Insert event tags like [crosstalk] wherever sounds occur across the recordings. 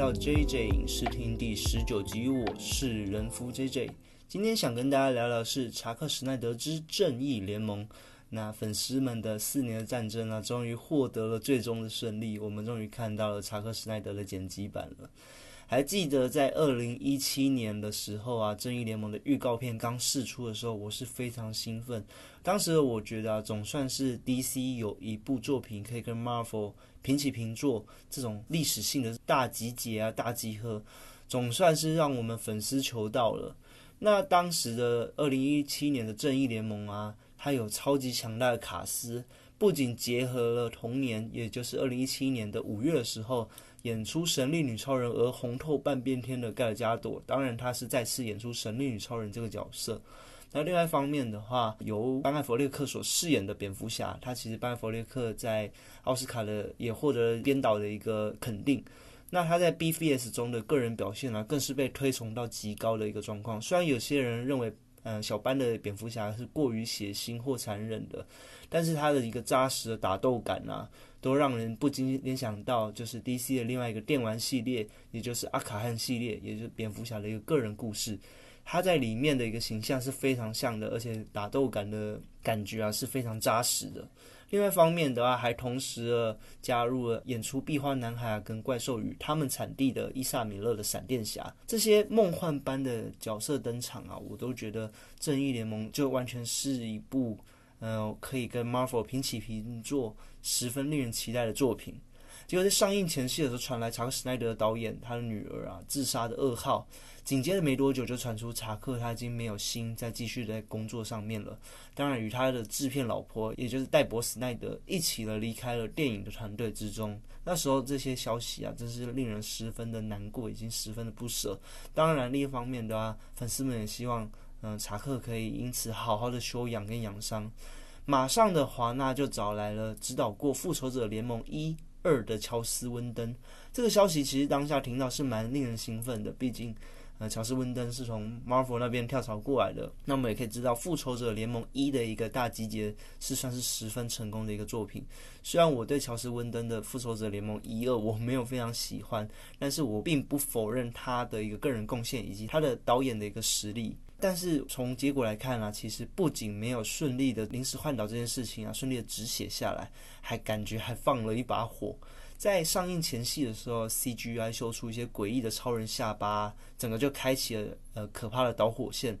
到 JJ 影视厅第十九集，我是人夫 JJ。今天想跟大家聊聊是查克·史奈德之《正义联盟》。那粉丝们的四年的战争啊，终于获得了最终的胜利，我们终于看到了查克·史奈德的剪辑版了。还记得在二零一七年的时候啊，《正义联盟》的预告片刚释出的时候，我是非常兴奋。当时我觉得啊，总算是 DC 有一部作品可以跟 Marvel 平起平坐，这种历史性的大集结啊、大集合，总算是让我们粉丝求到了。那当时的二零一七年的《正义联盟》啊，它有超级强大的卡斯，不仅结合了同年，也就是二零一七年的五月的时候。演出神力女超人而红透半边天的盖尔加朵，当然她是再次演出神力女超人这个角色。那另外一方面的话，由班艾弗列克所饰演的蝙蝠侠，他其实班艾弗列克在奥斯卡的也获得编导的一个肯定。那他在 BVS 中的个人表现呢，更是被推崇到极高的一个状况。虽然有些人认为，嗯，小班的蝙蝠侠是过于血腥或残忍的，但是他的一个扎实的打斗感啊。都让人不禁联想到，就是 DC 的另外一个电玩系列，也就是阿卡汉系列，也就是蝙蝠侠的一个个人故事。他在里面的一个形象是非常像的，而且打斗感的感觉啊是非常扎实的。另外一方面的话，还同时加入了演出壁花男孩跟怪兽与他们产地的伊萨米勒的闪电侠这些梦幻般的角色登场啊，我都觉得正义联盟就完全是一部。嗯，可以跟 Marvel 平起平坐，十分令人期待的作品。结果在上映前夕的时候，传来查克·史奈德导演他的女儿啊自杀的噩耗。紧接着没多久，就传出查克他已经没有心再继续在工作上面了。当然，与他的制片老婆，也就是戴博·斯奈德一起了离开了电影的团队之中。那时候这些消息啊，真是令人十分的难过，已经十分的不舍。当然，另一方面的话，粉丝们也希望。嗯，查克可以因此好好的休养跟养伤。马上的华纳就找来了指导过《复仇者联盟》一二的乔斯温登。这个消息其实当下听到是蛮令人兴奋的，毕竟。呃，乔斯·温登是从 Marvel 那边跳槽过来的。那我们也可以知道，《复仇者联盟一》的一个大集结是算是十分成功的一个作品。虽然我对乔斯·温登的《复仇者联盟一二》我没有非常喜欢，但是我并不否认他的一个个人贡献以及他的导演的一个实力。但是从结果来看啊，其实不仅没有顺利的临时换导这件事情啊顺利的止血下来，还感觉还放了一把火。在上映前戏的时候，CGI 修出一些诡异的超人下巴，整个就开启了呃可怕的导火线。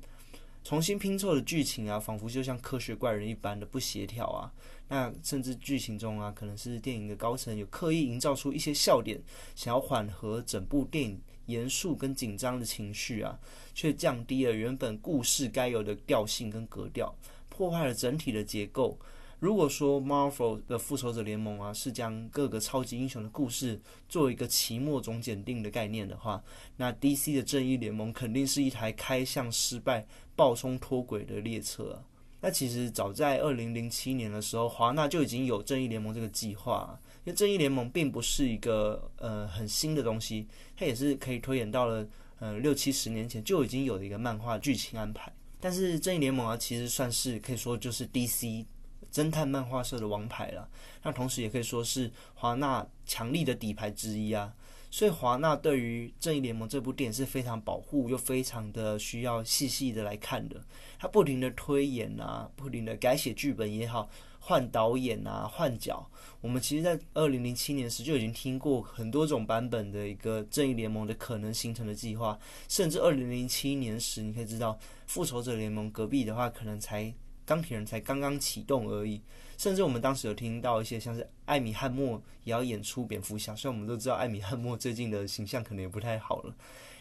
重新拼凑的剧情啊，仿佛就像科学怪人一般的不协调啊。那甚至剧情中啊，可能是电影的高层有刻意营造出一些笑点，想要缓和整部电影严肃跟紧张的情绪啊，却降低了原本故事该有的调性跟格调，破坏了整体的结构。如果说 Marvel 的复仇者联盟啊是将各个超级英雄的故事做一个期末总检定的概念的话，那 DC 的正义联盟肯定是一台开向失败、爆冲脱轨的列车啊。那其实早在二零零七年的时候，华纳就已经有正义联盟这个计划，因为正义联盟并不是一个呃很新的东西，它也是可以推演到了呃六七十年前就已经有的一个漫画剧情安排。但是正义联盟啊，其实算是可以说就是 DC。侦探漫画社的王牌了，那同时也可以说是华纳强力的底牌之一啊。所以华纳对于《正义联盟》这部电影是非常保护又非常的需要细细的来看的。他不停的推演啊，不停的改写剧本也好，换导演啊，换角。我们其实，在二零零七年时就已经听过很多种版本的一个《正义联盟》的可能形成的计划，甚至二零零七年时，你可以知道《复仇者联盟》隔壁的话，可能才。钢铁人才刚刚启动而已，甚至我们当时有听到一些像是艾米汉默也要演出蝙蝠侠，虽然我们都知道艾米汉默最近的形象可能也不太好了。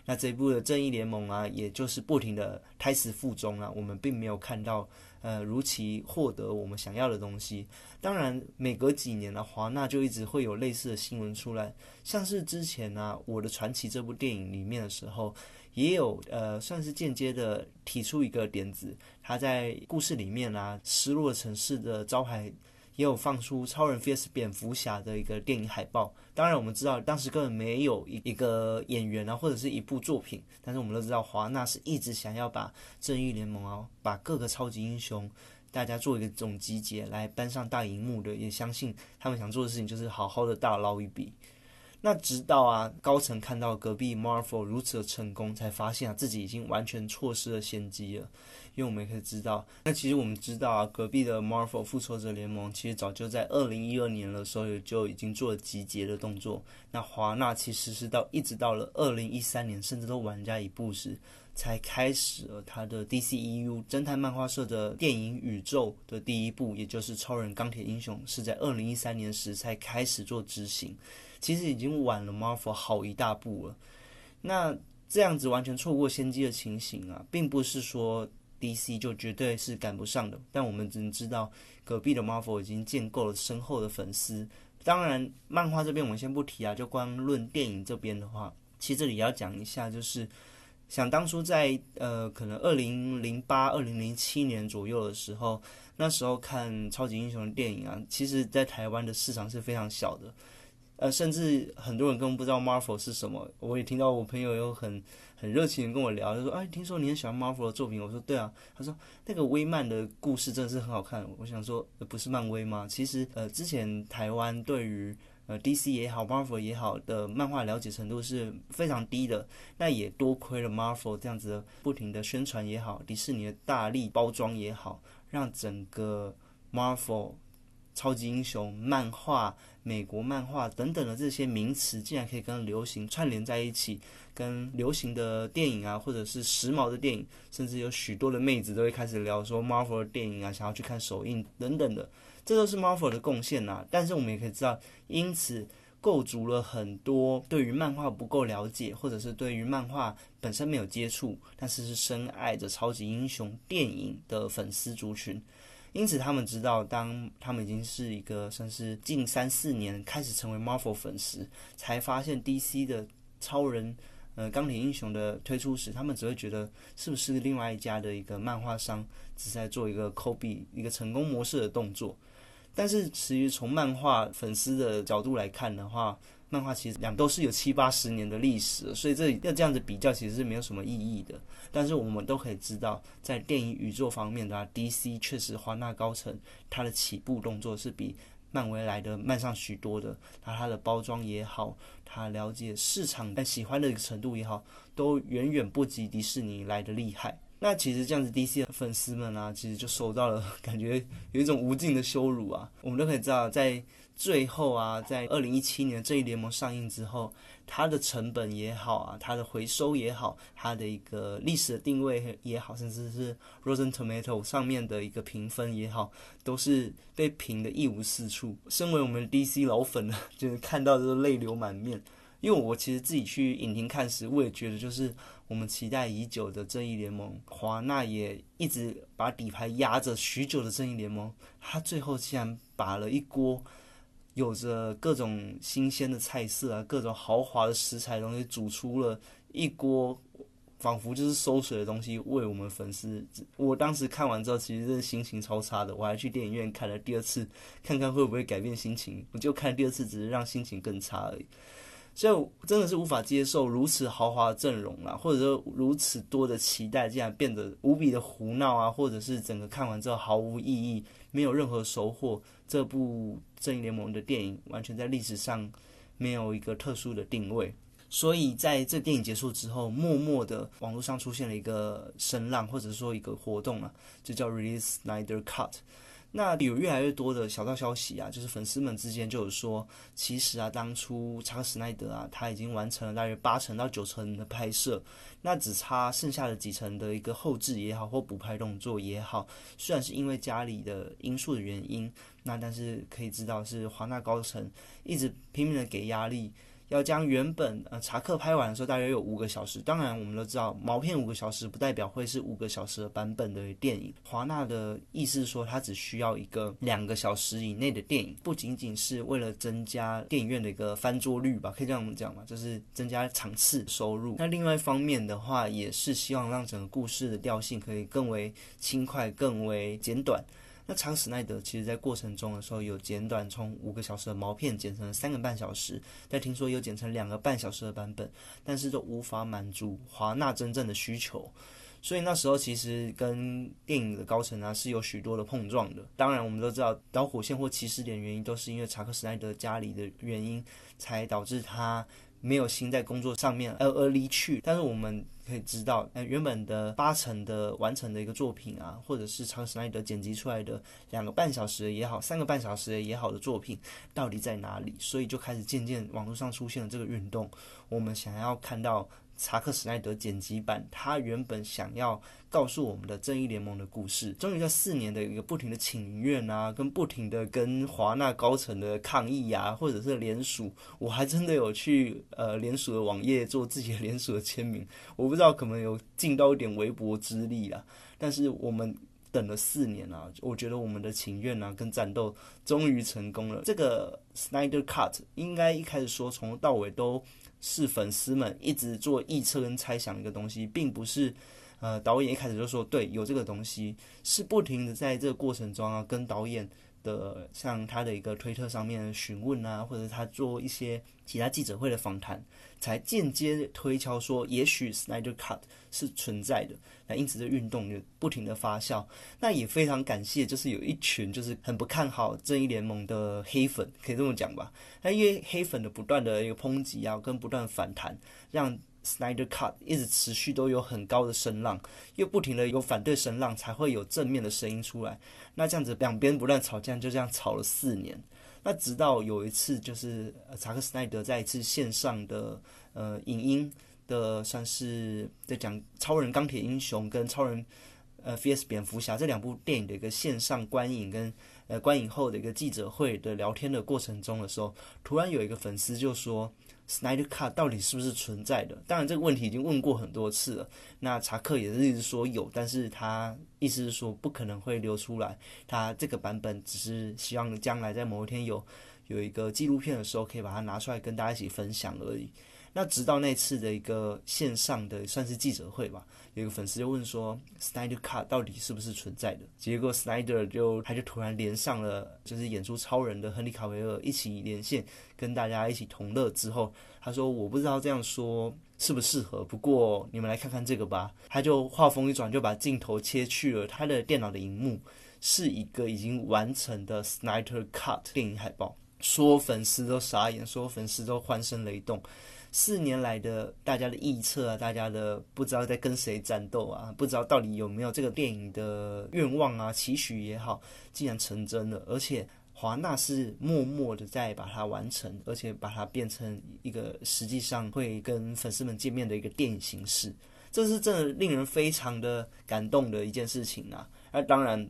那这一部的正义联盟啊，也就是不停的胎死腹中啊，我们并没有看到呃如期获得我们想要的东西。当然，每隔几年呢，华纳就一直会有类似的新闻出来，像是之前啊《我的传奇》这部电影里面的时候。也有呃，算是间接的提出一个点子，他在故事里面啊，失落城市的招牌也有放出超人 vs 蝙蝠侠的一个电影海报。当然，我们知道当时根本没有一一个演员啊，或者是一部作品，但是我们都知道华纳是一直想要把正义联盟啊，把各个超级英雄大家做一个这种集结来搬上大荧幕的，也相信他们想做的事情就是好好的大捞一笔。那直到啊高层看到隔壁 Marvel 如此的成功，才发现啊自己已经完全错失了先机了。因为我们也可以知道，那其实我们知道啊，隔壁的 Marvel 复仇者联盟其实早就在二零一二年的时候就已经做了集结的动作。那华纳其实是到一直到了二零一三年，甚至都晚加一步时，才开始了他的 DCEU 侦探漫画社的电影宇宙的第一部，也就是超人钢铁英雄，是在二零一三年时才开始做执行。其实已经晚了 Marvel 好一大步了。那这样子完全错过先机的情形啊，并不是说。DC 就绝对是赶不上的，但我们只能知道隔壁的 Marvel 已经建构了深厚的粉丝。当然，漫画这边我们先不提啊，就光论电影这边的话，其实这里要讲一下，就是想当初在呃，可能二零零八、二零零七年左右的时候，那时候看超级英雄的电影啊，其实在台湾的市场是非常小的。呃，甚至很多人根本不知道 Marvel 是什么。我也听到我朋友有很很热情的跟我聊，就说：“哎，听说你很喜欢 Marvel 的作品。”我说：“对啊。”他说：“那个威漫的故事真的是很好看。”我想说：“不是漫威吗？”其实，呃，之前台湾对于呃 DC 也好，Marvel 也好的漫画了解程度是非常低的。那也多亏了 Marvel 这样子的不停的宣传也好，迪士尼的大力包装也好，让整个 Marvel 超级英雄漫画。美国漫画等等的这些名词，竟然可以跟流行串联在一起，跟流行的电影啊，或者是时髦的电影，甚至有许多的妹子都会开始聊说 Marvel 的电影啊，想要去看首映等等的，这都是 Marvel 的贡献呐。但是我们也可以知道，因此构筑了很多对于漫画不够了解，或者是对于漫画本身没有接触，但是是深爱着超级英雄电影的粉丝族群。因此，他们知道，当他们已经是一个算是近三四年开始成为 Marvel 粉丝，才发现 DC 的超人、呃钢铁英雄的推出时，他们只会觉得是不是另外一家的一个漫画商只在做一个 copy 一个成功模式的动作。但是，其实从漫画粉丝的角度来看的话，漫画其实两都是有七八十年的历史，所以这要这样子比较其实是没有什么意义的。但是我们都可以知道，在电影宇宙方面的 DC 确实华纳高层它的起步动作是比漫威来的慢上许多的。那它的包装也好，它了解市场但喜欢的程度也好，都远远不及迪士尼来的厉害。那其实这样子，DC 的粉丝们啊，其实就受到了感觉有一种无尽的羞辱啊。我们都可以知道，在最后啊，在二零一七年《正义联盟》上映之后，它的成本也好啊，它的回收也好，它的一个历史的定位也好，甚至是 Rotten Tomato 上面的一个评分也好，都是被评的一无是处。身为我们 DC 老粉呢，就是看到都泪流满面。因为我其实自己去影厅看时，我也觉得就是我们期待已久的《正义联盟》，华纳也一直把底牌压着许久的《正义联盟》，它最后竟然把了一锅。有着各种新鲜的菜色啊，各种豪华的食材东西，煮出了一锅仿佛就是收水的东西，为我们粉丝。我当时看完之后，其实真的心情超差的。我还去电影院看了第二次，看看会不会改变心情。我就看第二次，只是让心情更差而已。所以真的是无法接受如此豪华的阵容啊，或者说如此多的期待，竟然变得无比的胡闹啊，或者是整个看完之后毫无意义，没有任何收获。这部正义联盟的电影完全在历史上没有一个特殊的定位，所以在这电影结束之后，默默的网络上出现了一个声浪，或者说一个活动啊，就叫 Release Snyder Cut。那有越来越多的小道消息啊，就是粉丝们之间就有说，其实啊，当初查克·史奈德啊，他已经完成了大约八成到九成的拍摄，那只差剩下的几成的一个后置也好，或补拍动作也好，虽然是因为家里的因素的原因，那但是可以知道是华纳高层一直拼命的给压力。要将原本呃查克拍完的时候大约有五个小时，当然我们都知道毛片五个小时不代表会是五个小时的版本的电影。华纳的意思是说，它只需要一个两个小时以内的电影，不仅仅是为了增加电影院的一个翻桌率吧，可以这样讲嘛，就是增加场次收入。那另外一方面的话，也是希望让整个故事的调性可以更为轻快、更为简短。那查史奈德其实在过程中的时候有简短，从五个小时的毛片剪成了三个半小时，但听说有剪成两个半小时的版本，但是都无法满足华纳真正的需求，所以那时候其实跟电影的高层啊是有许多的碰撞的。当然，我们都知道导火线或起始点原因都是因为查克·史奈德家里的原因，才导致他没有心在工作上面而而离去。但是我们可以知道，呃，原本的八成的完成的一个作品啊，或者是长·史奈德剪辑出来的两个半小时也好，三个半小时也好的作品，到底在哪里？所以就开始渐渐网络上出现了这个运动，我们想要看到。查克·史奈德剪辑版，他原本想要告诉我们的正义联盟的故事，终于在四年的一个不停的请愿啊，跟不停的跟华纳高层的抗议啊，或者是联署，我还真的有去呃联署的网页做自己的 [laughs] 联署的签名，我不知道可能有尽到一点微薄之力啊，但是我们等了四年啊，我觉得我们的情愿啊跟战斗终于成功了。这个 Snyder Cut 应该一开始说从头到尾都。是粉丝们一直做臆测跟猜想一个东西，并不是，呃，导演一开始就说对有这个东西，是不停的在这个过程中啊，跟导演的像他的一个推特上面询问啊，或者他做一些其他记者会的访谈。才间接推敲说，也许 Snyder Cut 是存在的。那因此这运动就不停的发酵。那也非常感谢，就是有一群就是很不看好正义联盟的黑粉，可以这么讲吧。那因为黑粉的不断的一个抨击啊，跟不断反弹，让 Snyder Cut 一直持续都有很高的声浪，又不停的有反对声浪，才会有正面的声音出来。那这样子两边不断吵架，就这样吵了四年。那直到有一次，就是查克·斯奈德在一次线上的呃影音的，算是在讲超人、钢铁英雄跟超人呃 VS 蝙蝠侠这两部电影的一个线上观影跟呃观影后的一个记者会的聊天的过程中的时候，突然有一个粉丝就说。Snyder Cut 到底是不是存在的？当然这个问题已经问过很多次了。那查克也是一直说有，但是他意思是说不可能会流出来。他这个版本只是希望将来在某一天有有一个纪录片的时候，可以把它拿出来跟大家一起分享而已。那直到那次的一个线上的算是记者会吧。有个粉丝就问说，Snyder Cut 到底是不是存在的？结果 Snyder 就他就突然连上了，就是演出超人的亨利卡维尔一起连线，跟大家一起同乐之后，他说我不知道这样说适不适合，不过你们来看看这个吧。他就话锋一转，就把镜头切去了他的电脑的荧幕，是一个已经完成的 Snyder Cut 电影海报，说粉丝都傻眼，说粉丝都欢声雷动。四年来的大家的臆测啊，大家的不知道在跟谁战斗啊，不知道到底有没有这个电影的愿望啊、期许也好，竟然成真了。而且华纳是默默的在把它完成，而且把它变成一个实际上会跟粉丝们见面的一个电影形式。这是真的令人非常的感动的一件事情啊！那当然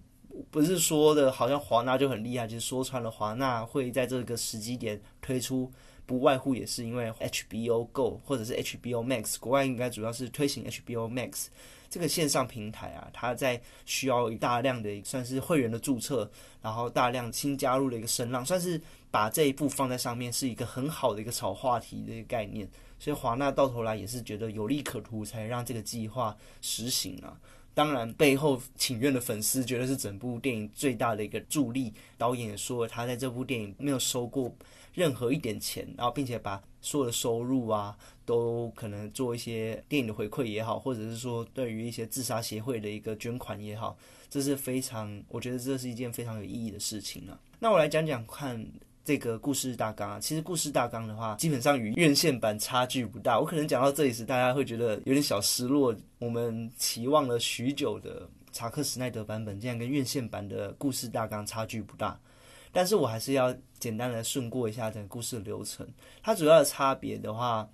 不是说的好像华纳就很厉害，就是说穿了华纳会在这个时机点推出。不外乎也是因为 HBO Go 或者是 HBO Max，国外应该主要是推行 HBO Max 这个线上平台啊，它在需要大量的算是会员的注册，然后大量新加入的一个声浪，算是把这一步放在上面，是一个很好的一个炒话题的一个概念。所以华纳到头来也是觉得有利可图，才让这个计划实行啊。当然，背后请愿的粉丝觉得是整部电影最大的一个助力。导演也说，他在这部电影没有收过。任何一点钱，然后并且把所有的收入啊，都可能做一些电影的回馈也好，或者是说对于一些自杀协会的一个捐款也好，这是非常，我觉得这是一件非常有意义的事情啊。那我来讲讲看这个故事大纲啊。其实故事大纲的话，基本上与院线版差距不大。我可能讲到这里时，大家会觉得有点小失落。我们期望了许久的查克·史奈德版本，竟然跟院线版的故事大纲差距不大。但是我还是要简单的顺过一下整个故事的流程。它主要的差别的话，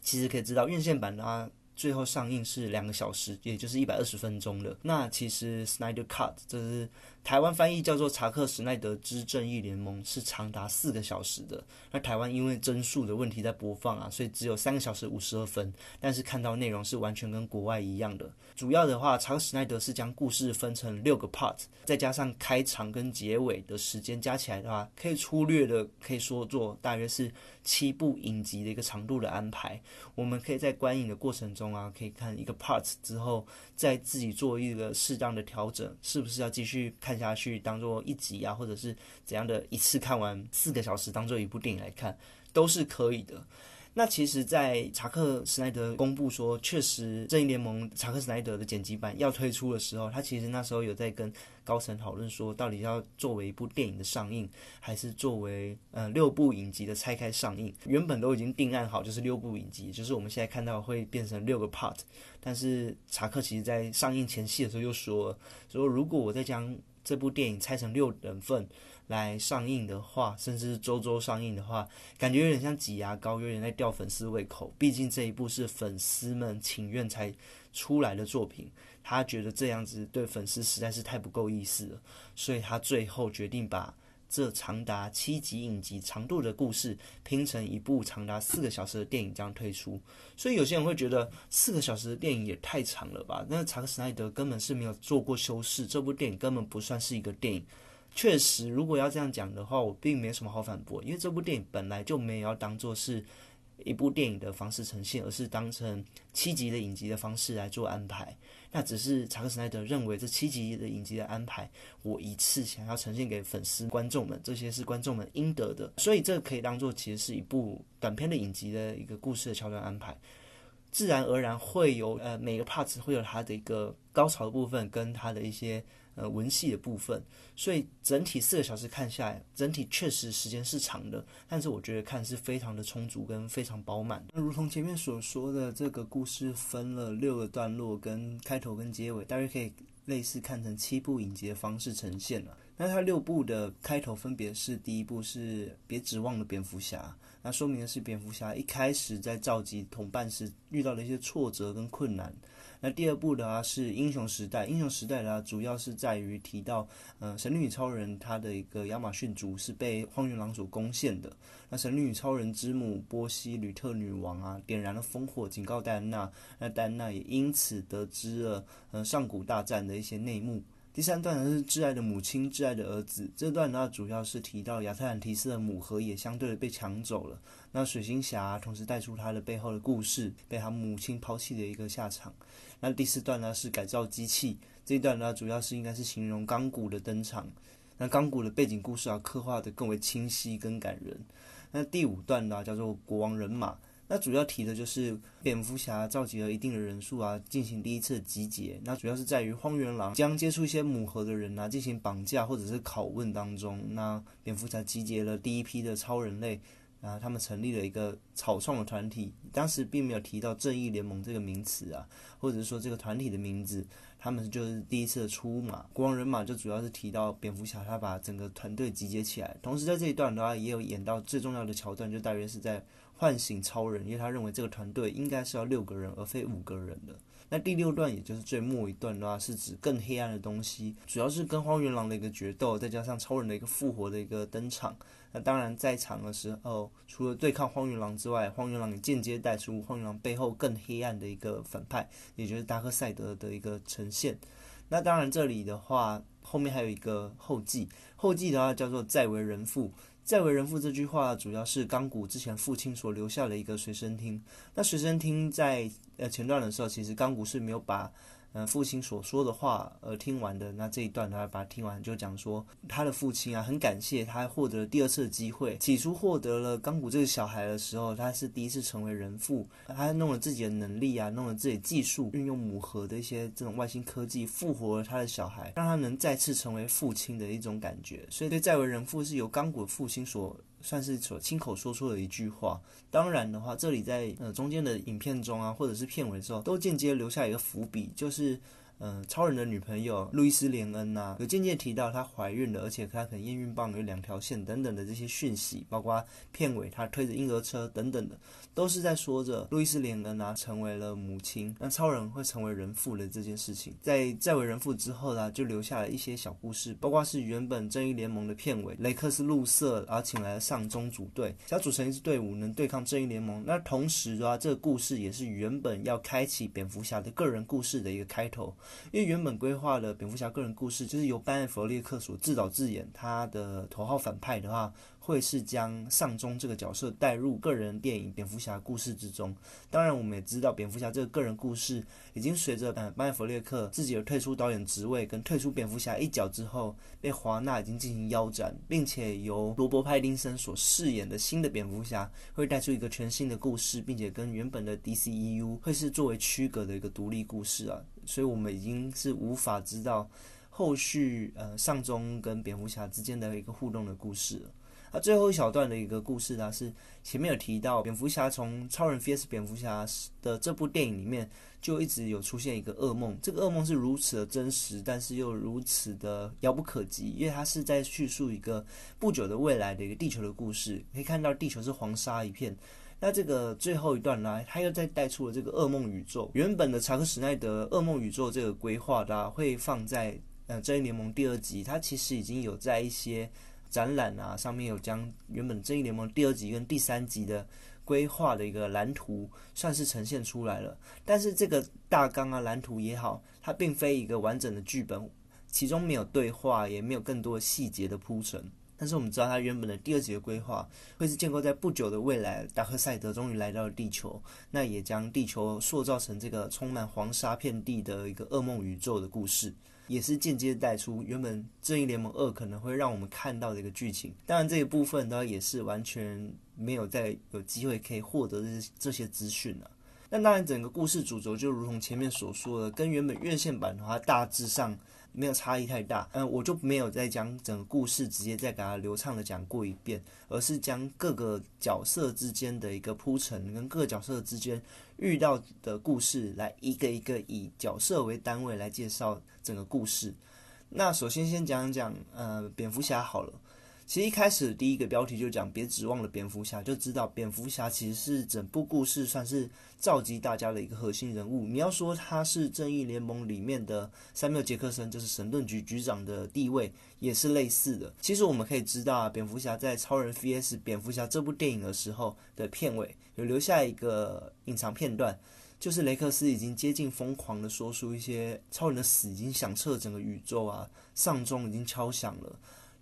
其实可以知道，院线版它，最后上映是两个小时，也就是一百二十分钟的。那其实 Snyder Cut 这是。台湾翻译叫做《查克·史奈德之正义联盟》，是长达四个小时的。那台湾因为帧数的问题在播放啊，所以只有三个小时五十二分。但是看到内容是完全跟国外一样的。主要的话，查克·史奈德是将故事分成六个 part，再加上开场跟结尾的时间加起来的话，可以粗略的可以说做大约是七部影集的一个长度的安排。我们可以在观影的过程中啊，可以看一个 part 之后，再自己做一个适当的调整，是不是要继续看？下去当做一集啊，或者是怎样的一次看完四个小时当做一部电影来看，都是可以的。那其实，在查克·史奈德公布说，确实《正义联盟》查克·史奈德的剪辑版要推出的时候，他其实那时候有在跟高层讨论说，到底要作为一部电影的上映，还是作为呃六部影集的拆开上映。原本都已经定案好，就是六部影集，就是我们现在看到会变成六个 part。但是查克其实在上映前夕的时候又说，说如果我再将这部电影拆成六等份。来上映的话，甚至是周周上映的话，感觉有点像挤牙膏，有点在吊粉丝胃口。毕竟这一部是粉丝们请愿才出来的作品，他觉得这样子对粉丝实在是太不够意思了，所以他最后决定把这长达七集影集长度的故事拼成一部长达四个小时的电影这样推出。所以有些人会觉得四个小时的电影也太长了吧？那查克·斯奈德根本是没有做过修饰，这部电影根本不算是一个电影。确实，如果要这样讲的话，我并没有什么好反驳，因为这部电影本来就没有要当做是一部电影的方式呈现，而是当成七集的影集的方式来做安排。那只是查克·斯奈德认为这七集的影集的安排，我一次想要呈现给粉丝观众们，这些是观众们应得的，所以这可以当做其实是一部短片的影集的一个故事的桥段安排。自然而然会有呃每个 part 会有它的一个高潮的部分跟它的一些。呃，文戏的部分，所以整体四个小时看下来，整体确实时间是长的，但是我觉得看是非常的充足跟非常饱满。那如同前面所说的，这个故事分了六个段落，跟开头跟结尾，大家可以类似看成七部影集的方式呈现了。那它六部的开头分别是：第一部是别指望了蝙蝠侠，那说明的是蝙蝠侠一开始在召集同伴时遇到了一些挫折跟困难。那第二部的话是英雄时代，英雄时代呢主要是在于提到，呃，神女超人她的一个亚马逊族是被荒原狼所攻陷的。那神女超人之母波西吕特女王啊，点燃了烽火，警告戴安娜，那戴安娜也因此得知了，呃，上古大战的一些内幕。第三段呢是挚爱的母亲，挚爱的儿子。这段呢主要是提到亚特兰提斯的母盒也相对的被抢走了。那水星侠同时带出他的背后的故事，被他母亲抛弃的一个下场。那第四段呢是改造机器，这一段呢主要是应该是形容钢骨的登场。那钢骨的背景故事啊刻画的更为清晰跟感人。那第五段呢叫做国王人马。那主要提的就是蝙蝠侠召集了一定的人数啊，进行第一次集结。那主要是在于荒原狼将接触一些母盒的人啊，进行绑架或者是拷问当中。那蝙蝠侠集结了第一批的超人类啊，他们成立了一个草创的团体。当时并没有提到正义联盟这个名词啊，或者是说这个团体的名字。他们就是第一次的出马，国王人马就主要是提到蝙蝠侠，他把整个团队集结起来。同时在这一段的话，也有演到最重要的桥段，就大约是在。唤醒超人，因为他认为这个团队应该是要六个人，而非五个人的。那第六段，也就是最末一段的话，是指更黑暗的东西，主要是跟荒原狼的一个决斗，再加上超人的一个复活的一个登场。那当然，在场的时候，除了对抗荒原狼之外，荒原狼也间接带出荒原狼背后更黑暗的一个反派，也就是达克赛德的一个呈现。那当然，这里的话，后面还有一个后记，后记的话叫做再为人父。再为人父这句话，主要是钢骨之前父亲所留下的一个随身听。那随身听在呃前段的时候，其实钢骨是没有把。嗯，父亲所说的话，而听完的那这一段，他把它听完，就讲说他的父亲啊，很感谢他获得了第二次的机会。起初获得了钢骨这个小孩的时候，他是第一次成为人父，他弄了自己的能力啊，弄了自己技术，运用母盒的一些这种外星科技，复活了他的小孩，让他能再次成为父亲的一种感觉。所以，对再为人父是由钢骨父亲所。算是所亲口说出的一句话。当然的话，这里在呃中间的影片中啊，或者是片尾之后，都间接留下一个伏笔，就是。嗯，超人的女朋友路易斯·连恩呐，有间接提到她怀孕了，而且她可能验孕棒有两条线等等的这些讯息，包括片尾她推着婴儿车等等的，都是在说着路易斯·连恩啊成为了母亲，那超人会成为人父的这件事情。在在为人父之后呢，就留下了一些小故事，包括是原本正义联盟的片尾，雷克斯·路瑟而请来了上中组队，想组成一支队伍能对抗正义联盟。那同时的话，这个故事也是原本要开启蝙蝠侠的个人故事的一个开头。因为原本规划的蝙蝠侠个人故事就是由班艾弗列克所自导自演，他的头号反派的话会是将上中这个角色带入个人电影《蝙蝠侠》故事之中。当然，我们也知道蝙蝠侠这个个人故事已经随着呃班艾弗列克自己的退出导演职位跟退出蝙蝠侠一角之后，被华纳已经进行腰斩，并且由罗伯·派丁森所饰演的新的蝙蝠侠会带出一个全新的故事，并且跟原本的 DCEU 会是作为区隔的一个独立故事啊。所以我们已经是无法知道后续呃上中跟蝙蝠侠之间的一个互动的故事了。那最后一小段的一个故事呢，是前面有提到，蝙蝠侠从超人 vs 蝙蝠侠的这部电影里面，就一直有出现一个噩梦。这个噩梦是如此的真实，但是又如此的遥不可及，因为它是在叙述一个不久的未来的一个地球的故事。可以看到地球是黄沙一片。那这个最后一段呢，他又再带出了这个噩梦宇宙。原本的查克史奈德噩梦宇宙这个规划的会放在呃正义联盟第二集，它其实已经有在一些。展览啊，上面有将原本《正义联盟》第二集跟第三集的规划的一个蓝图，算是呈现出来了。但是这个大纲啊、蓝图也好，它并非一个完整的剧本，其中没有对话，也没有更多细节的铺陈。但是我们知道，它原本的第二集的规划会是建构在不久的未来，达克赛德终于来到了地球，那也将地球塑造成这个充满黄沙遍地的一个噩梦宇宙的故事。也是间接带出原本《正义联盟二》可能会让我们看到的一个剧情。当然，这一部分呢也是完全没有再有机会可以获得这这些资讯了。那当然，整个故事主轴就如同前面所说的，跟原本院线版的话大致上没有差异太大。嗯，我就没有再将整个故事直接再给它流畅的讲过一遍，而是将各个角色之间的一个铺陈跟各个角色之间。遇到的故事，来一个一个以角色为单位来介绍整个故事。那首先先讲讲呃蝙蝠侠好了。其实一开始第一个标题就讲别指望了蝙蝠侠，就知道蝙蝠侠其实是整部故事算是召集大家的一个核心人物。你要说他是正义联盟里面的三缪杰克森，就是神盾局局长的地位，也是类似的。其实我们可以知道啊，蝙蝠侠在超人 VS 蝙蝠侠这部电影的时候的片尾有留下一个隐藏片段，就是雷克斯已经接近疯狂的说出一些超人的死已经响彻整个宇宙啊，丧钟已经敲响了。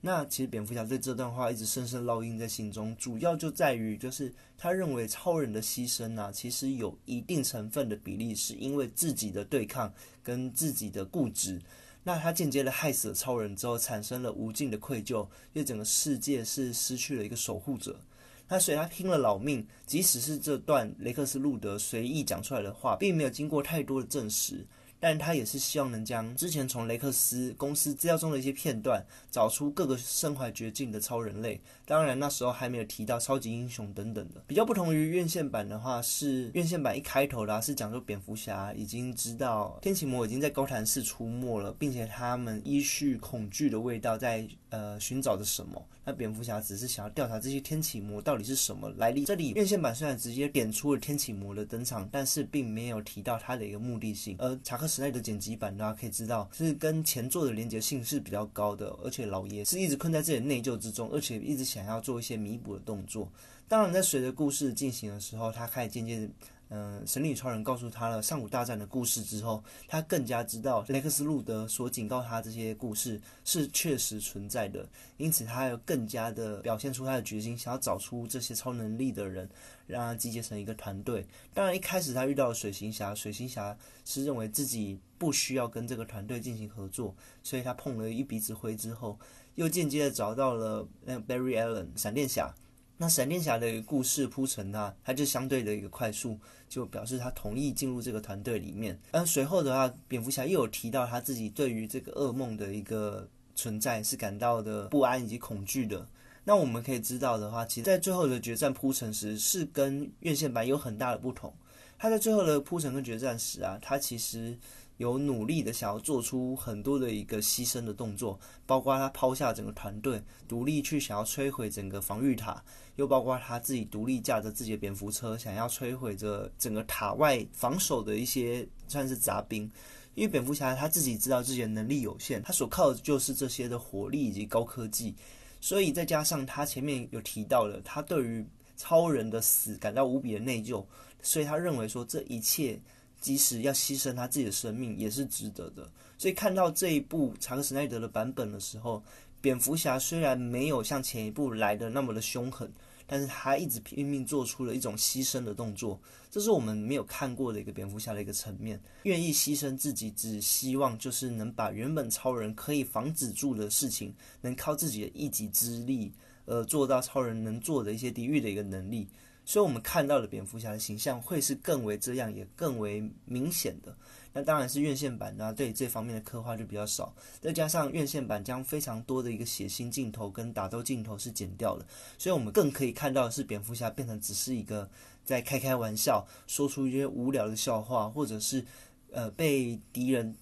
那其实蝙蝠侠对这段话一直深深烙印在心中，主要就在于就是他认为超人的牺牲啊，其实有一定成分的比例是因为自己的对抗跟自己的固执。那他间接的害死了超人之后，产生了无尽的愧疚，因为整个世界是失去了一个守护者。那所以他拼了老命，即使是这段雷克斯路德随意讲出来的话，并没有经过太多的证实。但他也是希望能将之前从雷克斯公司资料中的一些片段，找出各个身怀绝境的超人类。当然那时候还没有提到超级英雄等等的。比较不同于院线版的话，是院线版一开头的是讲说蝙蝠侠已经知道天启魔已经在高谭市出没了，并且他们依序恐惧的味道在呃寻找着什么。那蝙蝠侠只是想要调查这些天启魔到底是什么来历。这里院线版虽然直接点出了天启魔的登场，但是并没有提到他的一个目的性。而查克时代的剪辑版，大家可以知道是跟前作的连接性是比较高的，而且老爷是一直困在自己的内疚之中，而且一直想要做一些弥补的动作。当然，在随着故事进行的时候，他开始渐渐。嗯，神力超人告诉他了上古大战的故事之后，他更加知道雷克斯路德所警告他这些故事是确实存在的，因此他有更加的表现出他的决心，想要找出这些超能力的人，让他集结成一个团队。当然，一开始他遇到了水行侠，水行侠是认为自己不需要跟这个团队进行合作，所以他碰了一鼻子灰之后，又间接的找到了那个 Barry Allen 闪电侠。那闪电侠的故事铺陈呢，他就相对的一个快速，就表示他同意进入这个团队里面。而随后的话，蝙蝠侠又有提到他自己对于这个噩梦的一个存在是感到的不安以及恐惧的。那我们可以知道的话，其实在最后的决战铺陈时，是跟院线版有很大的不同。他在最后的铺陈跟决战时啊，他其实。有努力的想要做出很多的一个牺牲的动作，包括他抛下整个团队，独立去想要摧毁整个防御塔，又包括他自己独立驾着自己的蝙蝠车，想要摧毁这整个塔外防守的一些算是杂兵。因为蝙蝠侠他自己知道自己的能力有限，他所靠的就是这些的火力以及高科技，所以再加上他前面有提到的，他对于超人的死感到无比的内疚，所以他认为说这一切。即使要牺牲他自己的生命，也是值得的。所以看到这一部查克·史奈德的版本的时候，蝙蝠侠虽然没有像前一部来的那么的凶狠，但是他一直拼命做出了一种牺牲的动作，这是我们没有看过的一个蝙蝠侠的一个层面，愿意牺牲自己，只希望就是能把原本超人可以防止住的事情，能靠自己的一己之力，呃，做到超人能做的一些抵御的一个能力。所以，我们看到的蝙蝠侠的形象会是更为这样，也更为明显的。那当然是院线版呢，对这方面的刻画就比较少。再加上院线版将非常多的一个血腥镜头跟打斗镜头是剪掉了，所以我们更可以看到的是蝙蝠侠变成只是一个在开开玩笑，说出一些无聊的笑话，或者是呃被敌人。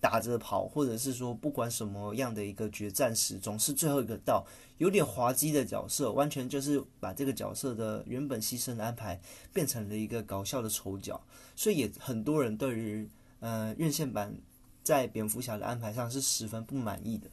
打着跑，或者是说不管什么样的一个决战时，总是最后一个到，有点滑稽的角色，完全就是把这个角色的原本牺牲的安排变成了一个搞笑的丑角，所以也很多人对于呃院线版在蝙蝠侠的安排上是十分不满意的。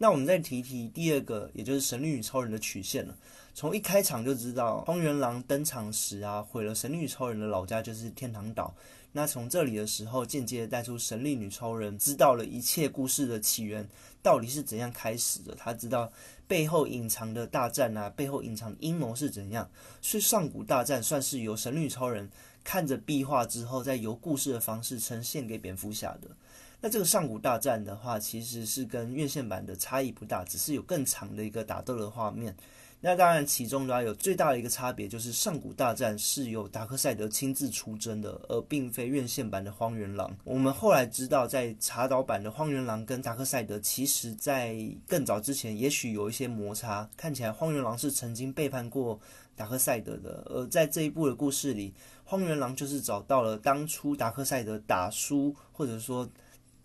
那我们再提提第二个，也就是神力女超人的曲线了。从一开场就知道，荒原狼登场时啊，毁了神力女超人的老家就是天堂岛。那从这里的时候，间接带出神力女超人知道了一切故事的起源到底是怎样开始的。他知道背后隐藏的大战啊，背后隐藏的阴谋是怎样。所以上古大战算是由神力女超人看着壁画之后，再由故事的方式呈现给蝙蝠侠的。那这个上古大战的话，其实是跟院线版的差异不大，只是有更长的一个打斗的画面。那当然，其中的话有最大的一个差别，就是上古大战是由达克赛德亲自出征的，而并非院线版的荒原狼。我们后来知道，在查岛版的荒原狼跟达克赛德，其实在更早之前，也许有一些摩擦。看起来荒原狼是曾经背叛过达克赛德的，而在这一部的故事里，荒原狼就是找到了当初达克赛德打输，或者说。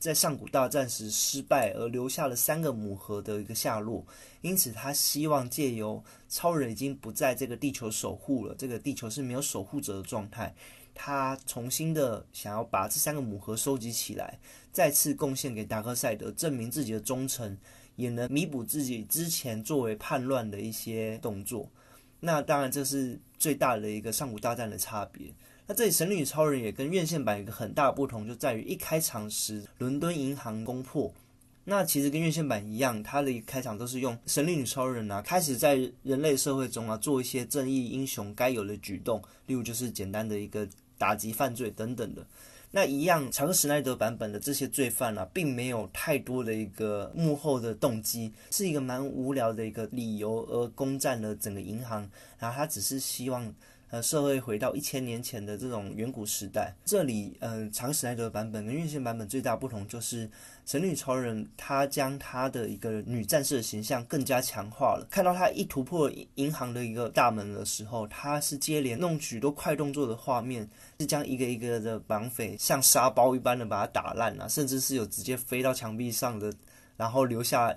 在上古大战时失败而留下了三个母盒的一个下落，因此他希望借由超人已经不在这个地球守护了，这个地球是没有守护者的状态，他重新的想要把这三个母盒收集起来，再次贡献给达克赛德，证明自己的忠诚，也能弥补自己之前作为叛乱的一些动作。那当然，这是最大的一个上古大战的差别。那这里神力女超人也跟院线版有一个很大的不同，就在于一开场时伦敦银行攻破。那其实跟院线版一样，它的开场都是用神力女超人啊，开始在人类社会中啊做一些正义英雄该有的举动，例如就是简单的一个打击犯罪等等的。那一样，查克·史奈德版本的这些罪犯啊，并没有太多的一个幕后的动机，是一个蛮无聊的一个理由而攻占了整个银行，然后他只是希望。呃，社会回到一千年前的这种远古时代。这里，呃，长史奈德版本跟院线版本最大不同就是，神女超人她将她的一个女战士的形象更加强化了。看到她一突破银行的一个大门的时候，她是接连弄许多快动作的画面，是将一个一个的绑匪像沙包一般的把它打烂啊，甚至是有直接飞到墙壁上的，然后留下。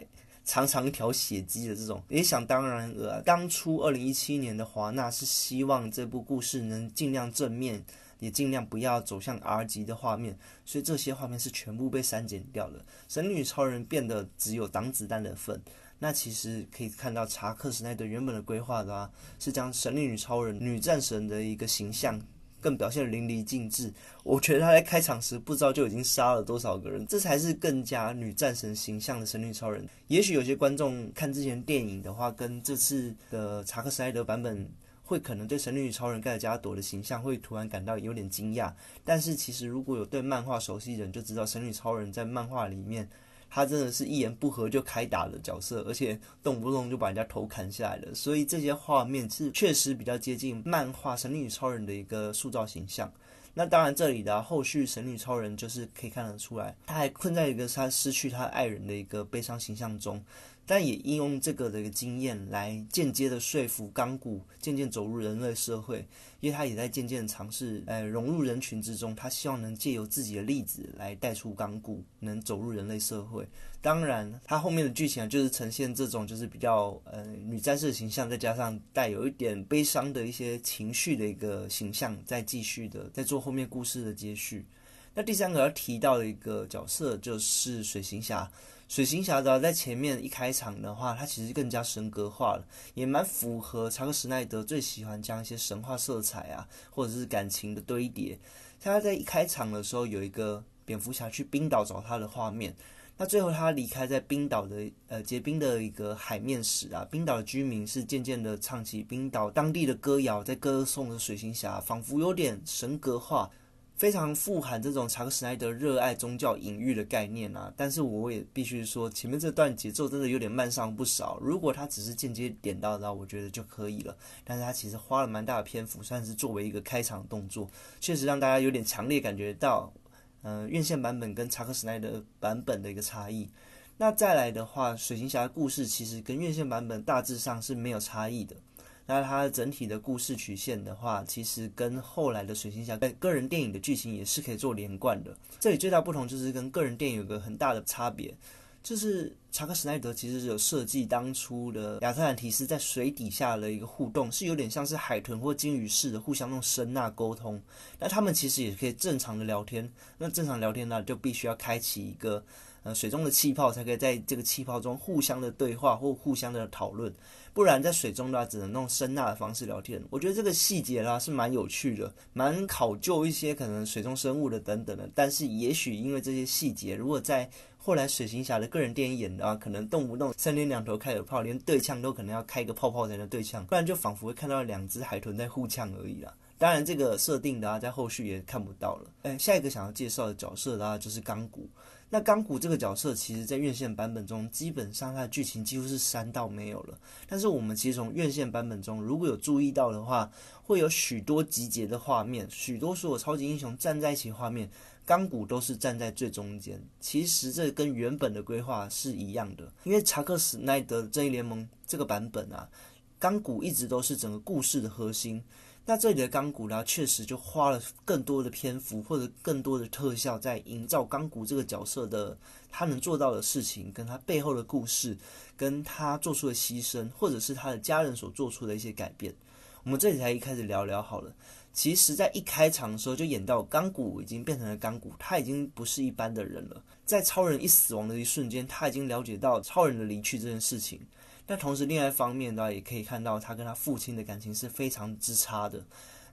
长长一条血迹的这种，也想当然了。当初二零一七年的华纳是希望这部故事能尽量正面，也尽量不要走向 R 级的画面，所以这些画面是全部被删减掉了。神女超人变得只有挡子弹的份。那其实可以看到查克·史奈德原本的规划的啊，是将神力女超人、女战神的一个形象。更表现淋漓尽致，我觉得他在开场时不知道就已经杀了多少个人，这才是更加女战神形象的神女超人。也许有些观众看之前电影的话，跟这次的查克·斯莱德版本，会可能对神女超人盖尔加朵的形象会突然感到有点惊讶。但是其实如果有对漫画熟悉的人就知道，神女超人在漫画里面。他真的是一言不合就开打的角色，而且动不动就把人家头砍下来了，所以这些画面是确实比较接近漫画神女超人的一个塑造形象。那当然，这里的后续神女超人就是可以看得出来，他还困在一个他失去他爱人的一个悲伤形象中。但也应用这个的一个经验来间接的说服钢骨渐渐走入人类社会，因为他也在渐渐尝试，呃，融入人群之中。他希望能借由自己的例子来带出钢骨能走入人类社会。当然，他后面的剧情就是呈现这种就是比较呃女战士的形象，再加上带有一点悲伤的一些情绪的一个形象，在继续的在做后面故事的接续。那第三个要提到的一个角色就是水行侠。水行侠的在前面一开场的话，它其实更加神格化了，也蛮符合查克·史奈德最喜欢将一些神话色彩啊，或者是感情的堆叠。他在一开场的时候有一个蝙蝠侠去冰岛找他的画面，那最后他离开在冰岛的呃结冰的一个海面时啊，冰岛的居民是渐渐的唱起冰岛当地的歌谣，在歌颂着水行侠，仿佛有点神格化。非常富含这种查克·史奈德热爱宗教隐喻的概念啊，但是我也必须说，前面这段节奏真的有点慢上不少。如果他只是间接点到的话，我觉得就可以了。但是他其实花了蛮大的篇幅，算是作为一个开场动作，确实让大家有点强烈感觉到，呃，院线版本跟查克·史奈德版本的一个差异。那再来的话，水行侠的故事其实跟院线版本大致上是没有差异的。那它整体的故事曲线的话，其实跟后来的水星侠在个人电影的剧情也是可以做连贯的。这里最大不同就是跟个人电影有个很大的差别，就是查克·史奈德其实有设计当初的亚特兰提斯在水底下的一个互动，是有点像是海豚或鲸鱼似的互相用声呐沟通。那他们其实也可以正常的聊天。那正常聊天呢，就必须要开启一个呃水中的气泡，才可以在这个气泡中互相的对话或互相的讨论。不然在水中的话，只能用声呐的方式聊天。我觉得这个细节啦是蛮有趣的，蛮考究一些可能水中生物的等等的。但是也许因为这些细节，如果在后来水行侠的个人电影演的话，可能动不动三天两头开个炮，连对枪都可能要开一个泡泡才能对枪，不然就仿佛会看到两只海豚在互呛而已啦。当然这个设定的话，在后续也看不到了。哎，下一个想要介绍的角色的话，就是钢骨。那钢骨这个角色，其实在院线版本中，基本上它的剧情几乎是删到没有了。但是我们其实从院线版本中，如果有注意到的话，会有许多集结的画面，许多所有超级英雄站在一起画面，钢骨都是站在最中间。其实这跟原本的规划是一样的，因为查克·史奈德正义联盟这个版本啊，钢骨一直都是整个故事的核心。那这里的钢骨呢，确实就花了更多的篇幅或者更多的特效，在营造钢骨这个角色的他能做到的事情，跟他背后的故事，跟他做出的牺牲，或者是他的家人所做出的一些改变。我们这里才一开始聊聊好了。其实，在一开场的时候就演到钢骨已经变成了钢骨，他已经不是一般的人了。在超人一死亡的一瞬间，他已经了解到超人的离去这件事情。那同时，另外一方面的话，也可以看到他跟他父亲的感情是非常之差的。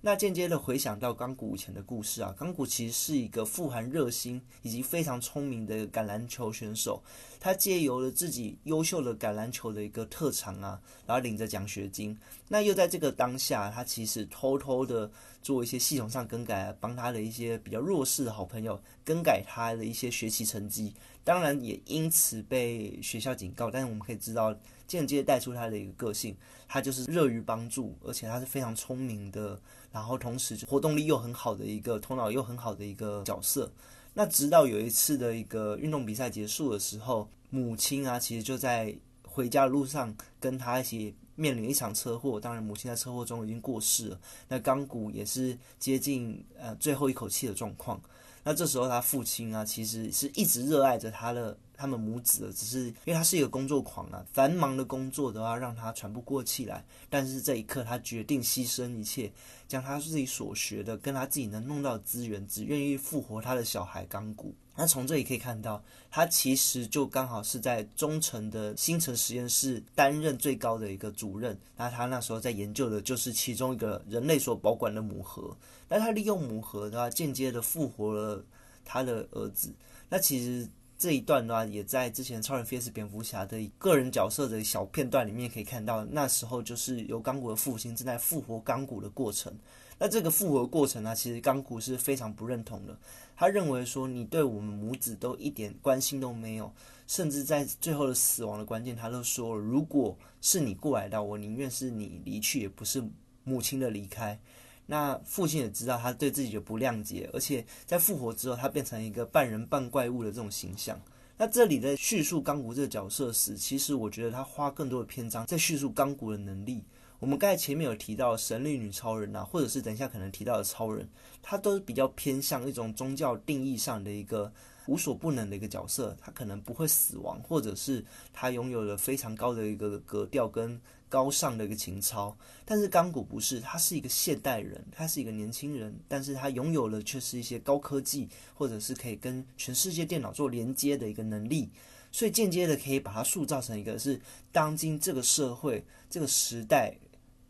那间接的回想到钢骨以前的故事啊，钢骨其实是一个富含热心以及非常聪明的橄榄球选手。他借由了自己优秀的橄榄球的一个特长啊，然后领着奖学金。那又在这个当下，他其实偷偷的做一些系统上更改，帮他的一些比较弱势的好朋友更改他的一些学习成绩。当然也因此被学校警告。但是我们可以知道。间接带出他的一个个性，他就是乐于帮助，而且他是非常聪明的，然后同时活动力又很好的一个，头脑又很好的一个角色。那直到有一次的一个运动比赛结束的时候，母亲啊，其实就在回家的路上跟他一起面临一场车祸。当然，母亲在车祸中已经过世了。那钢骨也是接近呃最后一口气的状况。那这时候他父亲啊，其实是一直热爱着他的。他们母子只是因为他是一个工作狂啊，繁忙的工作的话让他喘不过气来。但是这一刻，他决定牺牲一切，将他自己所学的跟他自己能弄到的资源，只愿意复活他的小孩钢骨。那从这里可以看到，他其实就刚好是在中城的星辰实验室担任最高的一个主任。那他那时候在研究的就是其中一个人类所保管的母盒。那他利用母盒的话，间接的复活了他的儿子。那其实。这一段呢，也在之前超人 VS 蝙蝠侠的个人角色的小片段里面可以看到，那时候就是由钢骨的父亲正在复活钢骨的过程。那这个复活过程呢，其实钢骨是非常不认同的。他认为说，你对我们母子都一点关心都没有，甚至在最后的死亡的关键，他都说了，如果是你过来的，我宁愿是你离去，也不是母亲的离开。那父亲也知道他对自己就不谅解，而且在复活之后，他变成一个半人半怪物的这种形象。那这里的叙述钢骨这个角色时，其实我觉得他花更多的篇章在叙述钢骨的能力。我们刚才前面有提到神力女超人啊，或者是等一下可能提到的超人，他都是比较偏向一种宗教定义上的一个无所不能的一个角色，他可能不会死亡，或者是他拥有了非常高的一个格调跟。高尚的一个情操，但是钢骨不是，他是一个现代人，他是一个年轻人，但是他拥有了却是一些高科技，或者是可以跟全世界电脑做连接的一个能力，所以间接的可以把他塑造成一个是当今这个社会这个时代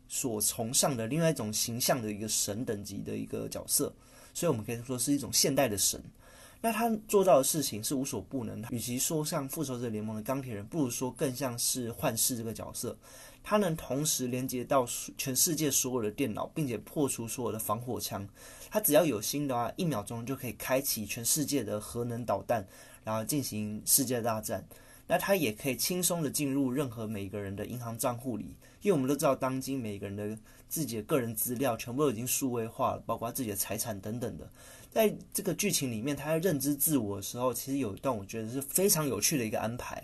所崇尚的另外一种形象的一个神等级的一个角色，所以我们可以说是一种现代的神。那他做到的事情是无所不能。与其说像复仇者联盟的钢铁人，不如说更像是幻视这个角色。他能同时连接到全世界所有的电脑，并且破除所有的防火墙。他只要有心的话，一秒钟就可以开启全世界的核能导弹，然后进行世界大战。那他也可以轻松的进入任何每个人的银行账户里，因为我们都知道，当今每个人的自己的个人资料全部都已经数位化了，包括自己的财产等等的。在这个剧情里面，他在认知自我的时候，其实有一段我觉得是非常有趣的一个安排。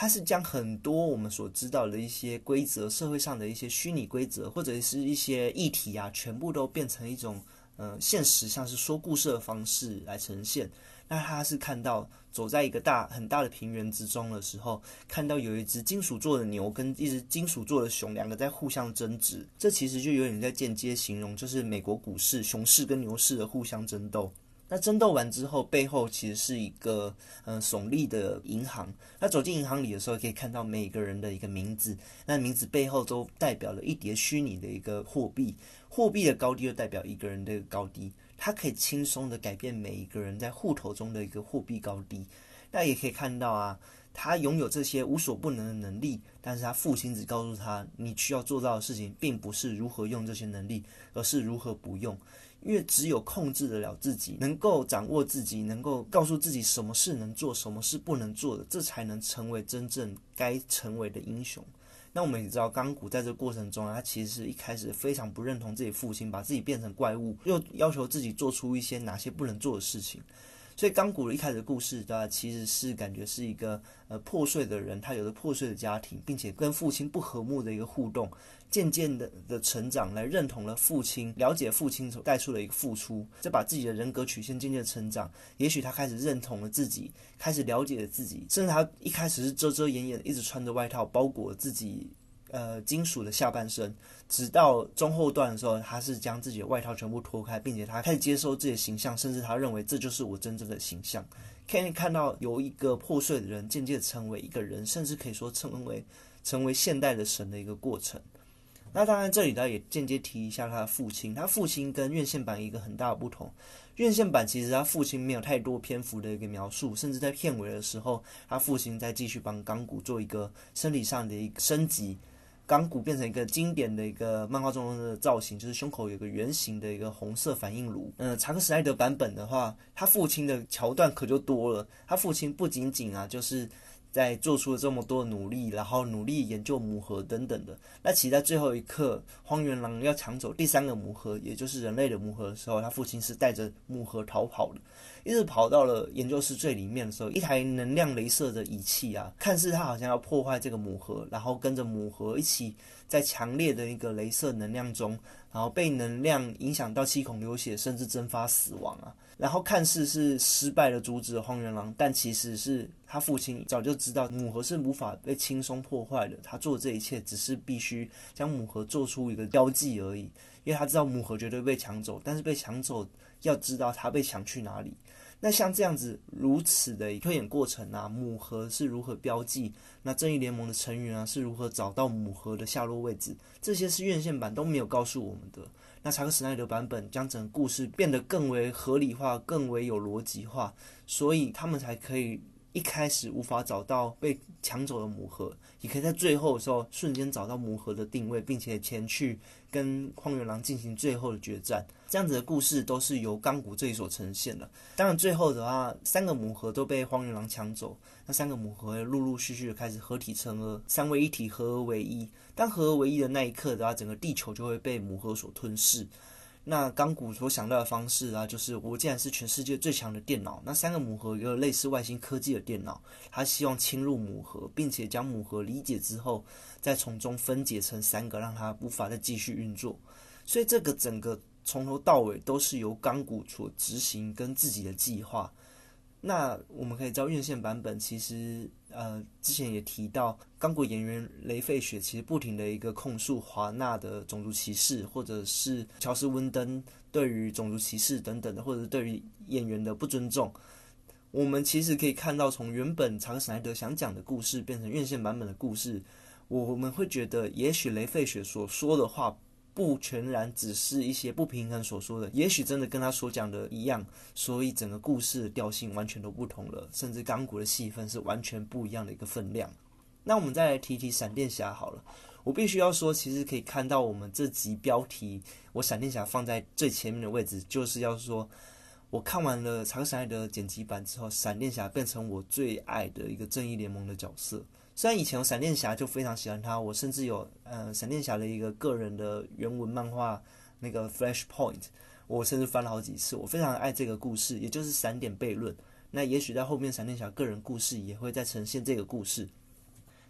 他是将很多我们所知道的一些规则，社会上的一些虚拟规则，或者是一些议题啊，全部都变成一种嗯现实，像是说故事的方式来呈现。那他是看到走在一个大很大的平原之中的时候，看到有一只金属做的牛跟一只金属做的熊两个在互相争执，这其实就有点在间接形容，就是美国股市熊市跟牛市的互相争斗。那争斗完之后，背后其实是一个嗯耸立的银行。那走进银行里的时候，可以看到每个人的一个名字，那名字背后都代表了一叠虚拟的一个货币，货币的高低就代表一个人的高低。它可以轻松的改变每一个人在户头中的一个货币高低。那也可以看到啊，他拥有这些无所不能的能力，但是他父亲只告诉他，你需要做到的事情，并不是如何用这些能力，而是如何不用。因为只有控制得了自己，能够掌握自己，能够告诉自己什么事能做，什么事不能做的，这才能成为真正该成为的英雄。那我们也知道，钢骨在这个过程中，他其实一开始非常不认同自己父亲，把自己变成怪物，又要求自己做出一些哪些不能做的事情。所以钢骨一开始的故事，对其实是感觉是一个呃破碎的人，他有着破碎的家庭，并且跟父亲不和睦的一个互动，渐渐的的成长，来认同了父亲，了解父亲所带出的一个付出，再把自己的人格曲线渐渐成长。也许他开始认同了自己，开始了解了自己，甚至他一开始是遮遮掩掩，一直穿着外套包裹自己。呃，金属的下半身，直到中后段的时候，他是将自己的外套全部脱开，并且他开始接受自己的形象，甚至他认为这就是我真正的形象。可以看到，由一个破碎的人渐渐成为一个人，甚至可以说成为成为现代的神的一个过程。那当然，这里呢也间接提一下他的父亲，他父亲跟院线版一个很大的不同。院线版其实他父亲没有太多篇幅的一个描述，甚至在片尾的时候，他父亲在继续帮钢骨做一个生理上的一个升级。钢骨变成一个经典的一个漫画中的造型，就是胸口有个圆形的一个红色反应炉。嗯，查克史奈德版本的话，他父亲的桥段可就多了。他父亲不仅仅啊，就是。在做出了这么多努力，然后努力研究母盒等等的。那其实在最后一刻，荒原狼要抢走第三个母盒，也就是人类的母盒的时候，他父亲是带着母盒逃跑的，一直跑到了研究室最里面的时候，一台能量镭射的仪器啊，看似他好像要破坏这个母盒，然后跟着母盒一起在强烈的一个镭射能量中，然后被能量影响到七孔流血，甚至蒸发死亡啊。然后看似是失败的阻止了荒原狼，但其实是他父亲早就知道母盒是无法被轻松破坏的。他做这一切只是必须将母盒做出一个标记而已，因为他知道母盒绝对被抢走，但是被抢走要知道他被抢去哪里。那像这样子如此的推演过程啊，母盒是如何标记？那正义联盟的成员啊是如何找到母盒的下落位置？这些是院线版都没有告诉我们的。那查克·史奈德版本将整个故事变得更为合理化，更为有逻辑化，所以他们才可以一开始无法找到被抢走的母盒，也可以在最后的时候瞬间找到母盒的定位，并且前去跟荒原狼进行最后的决战。这样子的故事都是由钢骨这里所呈现的。当然，最后的话，三个母盒都被荒原狼抢走，那三个母盒陆陆续续的开始合体成了三位一体，合而为一。当合而为一的那一刻的话，整个地球就会被母盒所吞噬。那钢骨所想到的方式啊，就是我既然是全世界最强的电脑，那三个母盒有类似外星科技的电脑，他希望侵入母盒，并且将母盒理解之后，再从中分解成三个，让它无法再继续运作。所以这个整个。从头到尾都是由钢骨所执行跟自己的计划。那我们可以知道，院线版本其实呃之前也提到，刚果演员雷费雪其实不停的一个控诉华纳的种族歧视，或者是乔斯温登对于种族歧视等等的，或者是对于演员的不尊重。我们其实可以看到，从原本查克史奈德想讲的故事变成院线版本的故事，我们会觉得，也许雷费雪所说的话。不全然只是一些不平衡所说的，也许真的跟他所讲的一样，所以整个故事的调性完全都不同了，甚至钢骨的戏份是完全不一样的一个分量。那我们再来提提闪电侠好了，我必须要说，其实可以看到我们这集标题，我闪电侠放在最前面的位置，就是要说，我看完了查克·史奈德剪辑版之后，闪电侠变成我最爱的一个正义联盟的角色。虽然以前有闪电侠就非常喜欢他，我甚至有呃闪电侠的一个个人的原文漫画那个 Flash Point，我甚至翻了好几次。我非常爱这个故事，也就是闪点悖论。那也许在后面闪电侠个人故事也会再呈现这个故事。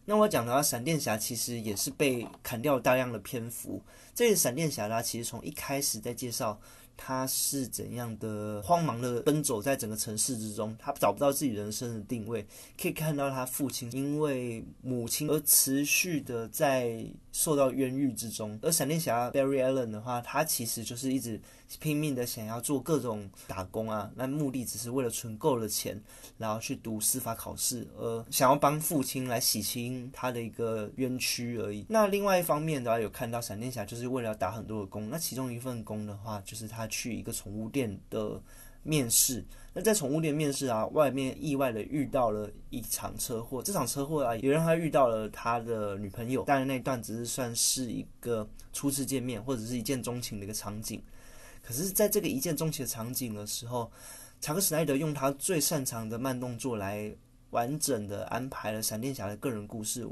那我讲的话，闪电侠其实也是被砍掉大量的篇幅。这个闪电侠他其实从一开始在介绍。他是怎样的慌忙的奔走在整个城市之中，他找不到自己人生的定位。可以看到他父亲因为母亲而持续的在受到冤狱之中。而闪电侠 Barry Allen 的话，他其实就是一直拼命的想要做各种打工啊，那目的只是为了存够了钱，然后去读司法考试，而想要帮父亲来洗清他的一个冤屈而已。那另外一方面的话，有看到闪电侠就是为了要打很多的工，那其中一份工的话，就是他。去一个宠物店的面试，那在宠物店面试啊，外面意外的遇到了一场车祸。这场车祸啊，也让他遇到了他的女朋友，但是那段只是算是一个初次见面或者是一见钟情的一个场景。可是，在这个一见钟情的场景的时候，查克·史奈德用他最擅长的慢动作来完整的安排了闪电侠的个人故事。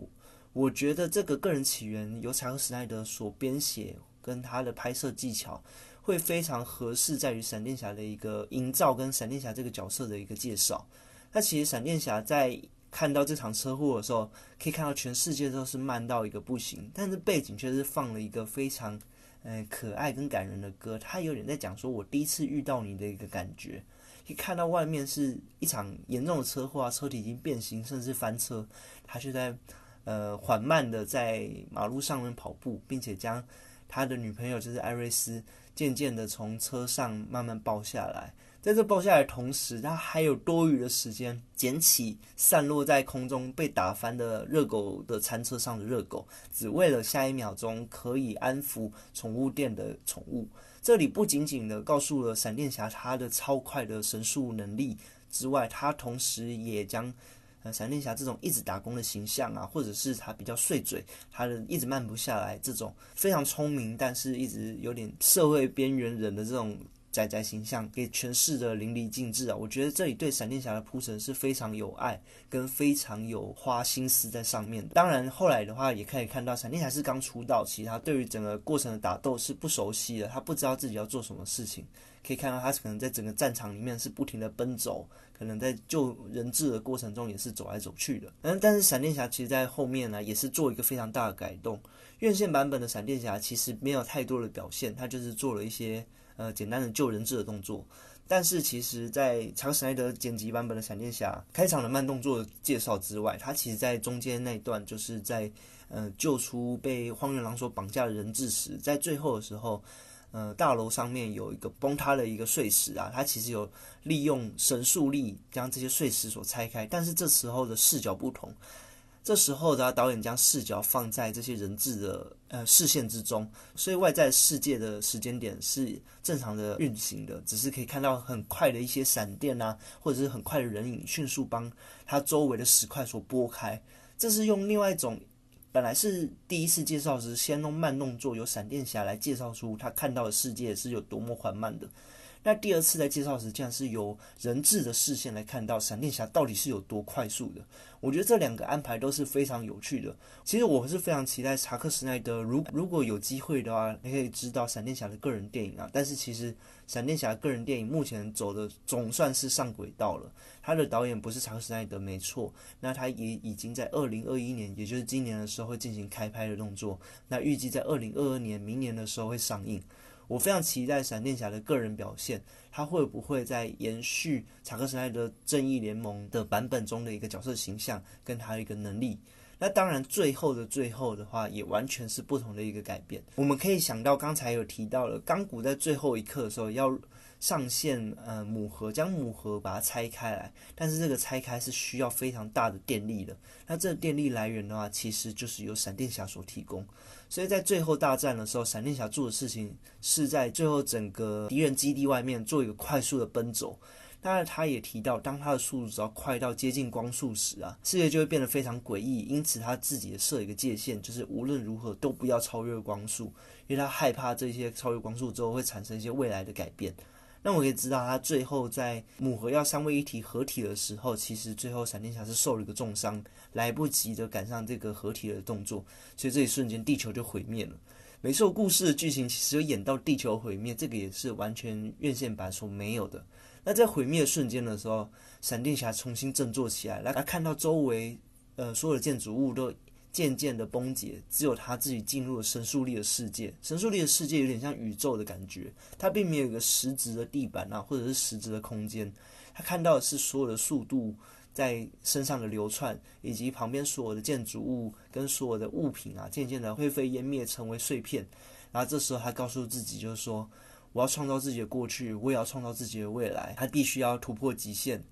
我觉得这个个人起源由查克·史奈德所编写，跟他的拍摄技巧。会非常合适，在于闪电侠的一个营造跟闪电侠这个角色的一个介绍。那其实闪电侠在看到这场车祸的时候，可以看到全世界都是慢到一个不行，但是背景却是放了一个非常呃可爱跟感人的歌。他有点在讲说我第一次遇到你的一个感觉。可以看到外面是一场严重的车祸啊，车体已经变形甚至翻车，他就在呃缓慢的在马路上面跑步，并且将他的女朋友就是艾瑞斯。渐渐的从车上慢慢抱下来，在这抱下来的同时，他还有多余的时间捡起散落在空中被打翻的热狗的餐车上的热狗，只为了下一秒钟可以安抚宠物店的宠物。这里不仅仅的告诉了闪电侠他的超快的神速能力之外，他同时也将。闪电侠这种一直打工的形象啊，或者是他比较碎嘴，他的一直慢不下来，这种非常聪明，但是一直有点社会边缘人的这种仔仔形象，给诠释的淋漓尽致啊！我觉得这里对闪电侠的铺陈是非常有爱，跟非常有花心思在上面的。当然，后来的话也可以看到，闪电侠是刚出道，其实他对于整个过程的打斗是不熟悉的，他不知道自己要做什么事情。可以看到，他可能在整个战场里面是不停的奔走。可能在救人质的过程中也是走来走去的，嗯，但是闪电侠其实在后面呢也是做一个非常大的改动。院线版本的闪电侠其实没有太多的表现，他就是做了一些呃简单的救人质的动作。但是其实，在查克·史奈德剪辑版本的闪电侠开场的慢动作介绍之外，他其实在中间那段就是在呃救出被荒原狼所绑架的人质时，在最后的时候。呃，大楼上面有一个崩塌的一个碎石啊，他其实有利用神速力将这些碎石所拆开，但是这时候的视角不同，这时候的导演将视角放在这些人质的呃视线之中，所以外在世界的时间点是正常的运行的，只是可以看到很快的一些闪电啊，或者是很快的人影迅速帮他周围的石块所拨开，这是用另外一种。本来是第一次介绍时，先弄慢动作，由闪电侠来介绍出他看到的世界是有多么缓慢的。那第二次在介绍时，竟然是由人质的视线来看到闪电侠到底是有多快速的。我觉得这两个安排都是非常有趣的。其实我是非常期待查克·斯奈德，如如果有机会的话，你可以知道闪电侠的个人电影啊。但是其实闪电侠个人电影目前走的总算是上轨道了。他的导演不是查克·斯奈德，没错。那他也已经在二零二一年，也就是今年的时候会进行开拍的动作。那预计在二零二二年，明年的时候会上映。我非常期待闪电侠的个人表现，他会不会在延续查克·史奈德正义联盟的版本中的一个角色形象，跟他的一个能力？那当然，最后的最后的话，也完全是不同的一个改变。我们可以想到，刚才有提到了钢骨在最后一刻的时候要上线呃母盒，将母盒把它拆开来，但是这个拆开是需要非常大的电力的。那这个电力来源的话，其实就是由闪电侠所提供。所以在最后大战的时候，闪电侠做的事情是在最后整个敌人基地外面做一个快速的奔走。当然，他也提到，当他的速度只要快到接近光速时啊，世界就会变得非常诡异。因此，他自己设一个界限，就是无论如何都不要超越光速，因为他害怕这些超越光速之后会产生一些未来的改变。那我可以知道，他最后在母盒要三位一体合体的时候，其实最后闪电侠是受了一个重伤，来不及的赶上这个合体的动作，所以这一瞬间地球就毁灭了。没错，故事的剧情其实有演到地球毁灭，这个也是完全院线版所没有的。那在毁灭瞬间的时候，闪电侠重新振作起来，来看到周围呃所有的建筑物都渐渐的崩解，只有他自己进入了神速力的世界。神速力的世界有点像宇宙的感觉，它并没有一个实质的地板啊，或者是实质的空间。他看到的是所有的速度在身上的流窜，以及旁边所有的建筑物跟所有的物品啊，渐渐的灰飞烟灭，成为碎片。然后这时候他告诉自己，就是说。我要创造自己的过去，我也要创造自己的未来。他必须要突破极限，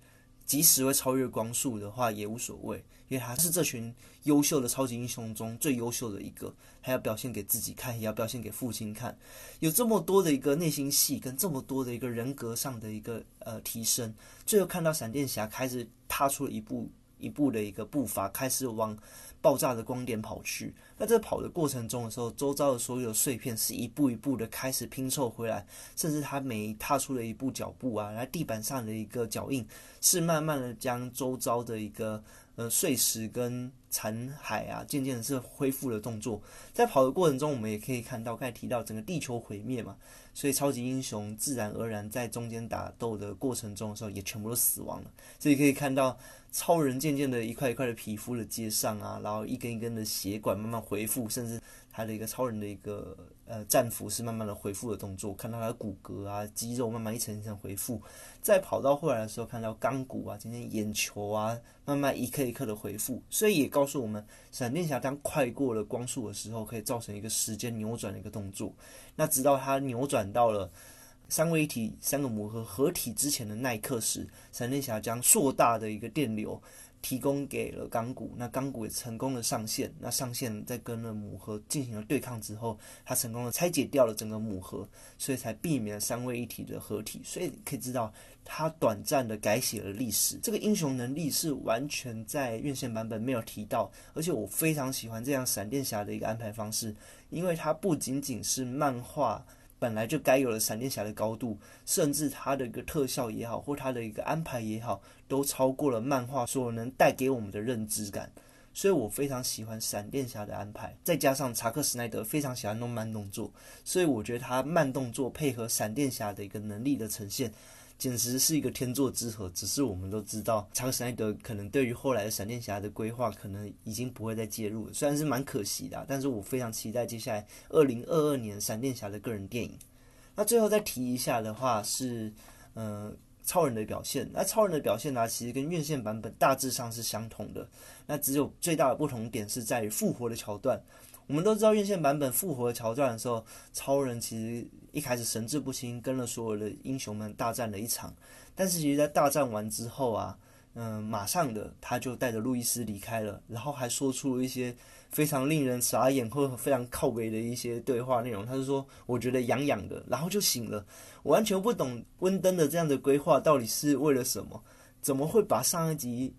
即使会超越光速的话也无所谓，因为他是这群优秀的超级英雄中最优秀的一个。还要表现给自己看，也要表现给父亲看。有这么多的一个内心戏，跟这么多的一个人格上的一个呃提升，最后看到闪电侠开始踏出了一步一步的一个步伐，开始往。爆炸的光点跑去，那在跑的过程中的时候，周遭的所有碎片是一步一步的开始拼凑回来，甚至他每踏出了一步脚步啊，然后地板上的一个脚印是慢慢的将周遭的一个呃碎石跟残骸啊，渐渐的是恢复了动作。在跑的过程中，我们也可以看到，刚才提到整个地球毁灭嘛，所以超级英雄自然而然在中间打斗的过程中的时候，也全部都死亡了。所以可以看到。超人渐渐的一块一块的皮肤的接上啊，然后一根一根的血管慢慢恢复，甚至他的一个超人的一个呃战俘是慢慢的恢复的动作，看到他的骨骼啊肌肉慢慢一层一层恢复。再跑到后来的时候，看到钢骨啊，今天眼球啊慢慢一颗一颗的恢复，所以也告诉我们，闪电侠当快过了光速的时候，可以造成一个时间扭转的一个动作。那直到他扭转到了。三位一体、三个魔盒合体之前的那一刻时，闪电侠将硕大的一个电流提供给了钢骨，那钢骨也成功的上线。那上线在跟了母盒进行了对抗之后，他成功的拆解掉了整个母盒，所以才避免了三位一体的合体。所以可以知道，他短暂的改写了历史。这个英雄能力是完全在院线版本没有提到，而且我非常喜欢这样闪电侠的一个安排方式，因为它不仅仅是漫画。本来就该有的闪电侠的高度，甚至他的一个特效也好，或他的一个安排也好，都超过了漫画所能带给我们的认知感。所以我非常喜欢闪电侠的安排，再加上查克·斯奈德非常喜欢弄慢动作，所以我觉得他慢动作配合闪电侠的一个能力的呈现。简直是一个天作之合，只是我们都知道，查克·史奈德可能对于后来的闪电侠的规划，可能已经不会再介入了。虽然是蛮可惜的，但是我非常期待接下来二零二二年闪电侠的个人电影。那最后再提一下的话是，嗯，超人的表现。那超人的表现呢，其实跟院线版本大致上是相同的。那只有最大的不同点是在于复活的桥段。我们都知道院线版本复活桥段的时候，超人其实一开始神志不清，跟了所有的英雄们大战了一场。但是其实，在大战完之后啊，嗯，马上的他就带着路易斯离开了，然后还说出了一些非常令人傻眼或非常靠背的一些对话内容。他就说：“我觉得痒痒的。”然后就醒了。我完全不懂温登的这样的规划到底是为了什么？怎么会把上一集？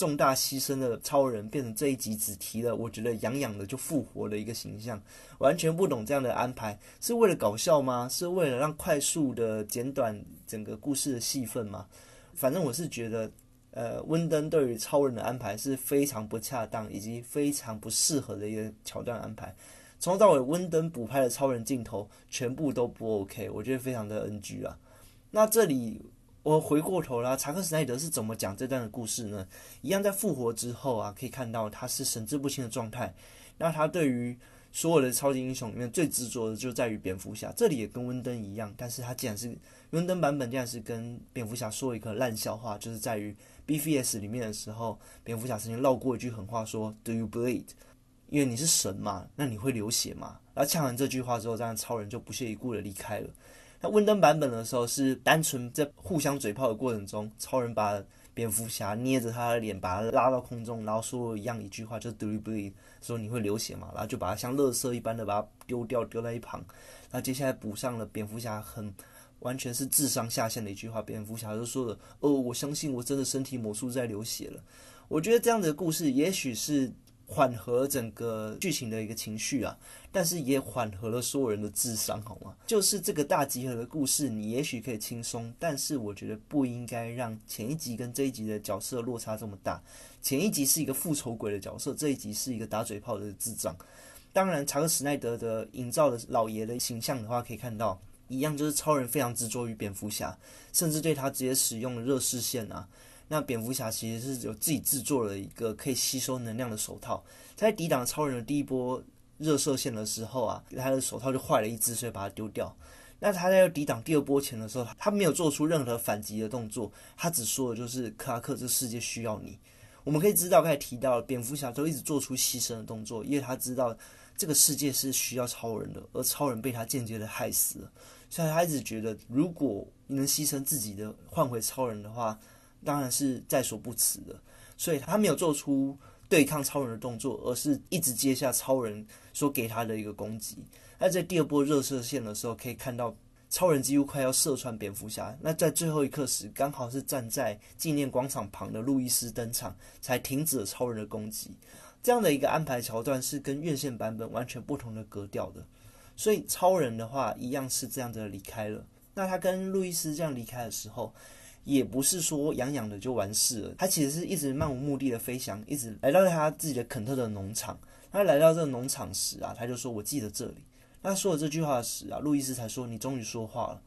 重大牺牲的超人变成这一集只提了，我觉得痒痒的就复活的一个形象，完全不懂这样的安排是为了搞笑吗？是为了让快速的简短整个故事的戏份吗？反正我是觉得，呃，温登对于超人的安排是非常不恰当以及非常不适合的一个桥段安排，从头到尾温登补拍的超人镜头全部都不 OK，我觉得非常的 NG 啊。那这里。我回过头啦，查克·史奈德是怎么讲这段的故事呢？一样在复活之后啊，可以看到他是神志不清的状态。那他对于所有的超级英雄里面最执着的就在于蝙蝠侠，这里也跟温登一样。但是他竟然是温登版本，竟然是跟蝙蝠侠说一个烂笑话，就是在于 BVS 里面的时候，蝙蝠侠曾经唠过一句狠话，说 “Do you bleed？” 因为你是神嘛，那你会流血嘛？然后呛完这句话之后，这样超人就不屑一顾的离开了。那温登版本的时候是单纯在互相嘴炮的过程中，超人把蝙蝠侠捏着他的脸，把他拉到空中，然后说一样一句话，就是 “Do you bleed？” 说你会流血嘛？然后就把他像垃圾一般的把他丢掉，丢在一旁。那接下来补上了蝙蝠侠很完全是智商下线的一句话，蝙蝠侠就说了：“哦，我相信我真的身体魔术在流血了。”我觉得这样的故事也许是。缓和整个剧情的一个情绪啊，但是也缓和了所有人的智商，好吗？就是这个大集合的故事，你也许可以轻松，但是我觉得不应该让前一集跟这一集的角色落差这么大。前一集是一个复仇鬼的角色，这一集是一个打嘴炮的智障。当然，查克·史奈德的营造的老爷的形象的话，可以看到一样，就是超人非常执着于蝙蝠侠，甚至对他直接使用了热视线啊。那蝙蝠侠其实是有自己制作了一个可以吸收能量的手套，在抵挡超人的第一波热射线的时候啊，他的手套就坏了一只，所以把它丢掉。那他在抵挡第二波前的时候，他没有做出任何反击的动作，他只说的就是克拉克，这世界需要你。我们可以知道，刚才提到蝙蝠侠都一直做出牺牲的动作，因为他知道这个世界是需要超人的，而超人被他间接的害死了，所以他一直觉得，如果你能牺牲自己的换回超人的话。当然是在所不辞的，所以他没有做出对抗超人的动作，而是一直接下超人所给他的一个攻击。那在第二波热射线的时候，可以看到超人几乎快要射穿蝙蝠侠。那在最后一刻时，刚好是站在纪念广场旁的路易斯登场，才停止了超人的攻击。这样的一个安排桥段是跟院线版本完全不同的格调的。所以超人的话，一样是这样的离开了。那他跟路易斯这样离开的时候。也不是说养养的就完事了，他其实是一直漫无目的的飞翔，一直来到他自己的肯特的农场。他来到这个农场时啊，他就说：“我记得这里。”他说了这句话时啊，路易斯才说：“你终于说话了。”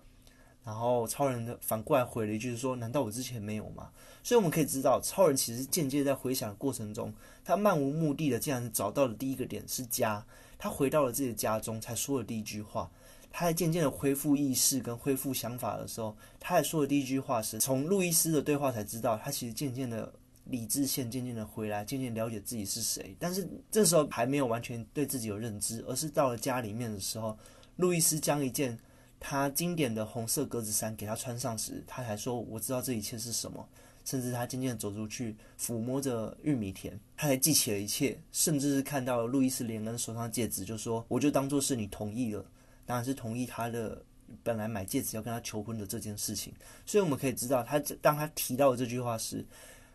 然后超人的反过来回了一句说：“难道我之前没有吗？”所以我们可以知道，超人其实间接在回想的过程中，他漫无目的的竟然找到了第一个点是家，他回到了自己的家中才说了第一句话。他在渐渐的恢复意识跟恢复想法的时候，他还说的第一句话是从路易斯的对话才知道，他其实渐渐的理智线渐渐的回来，渐渐了解自己是谁。但是这时候还没有完全对自己有认知，而是到了家里面的时候，路易斯将一件他经典的红色格子衫给他穿上时，他才说我知道这一切是什么。甚至他渐渐走出去，抚摸着玉米田，他才记起了一切，甚至是看到了路易斯连恩手上戒指，就说我就当做是你同意了。当然是同意他的本来买戒指要跟他求婚的这件事情，所以我们可以知道，他当他提到这句话时，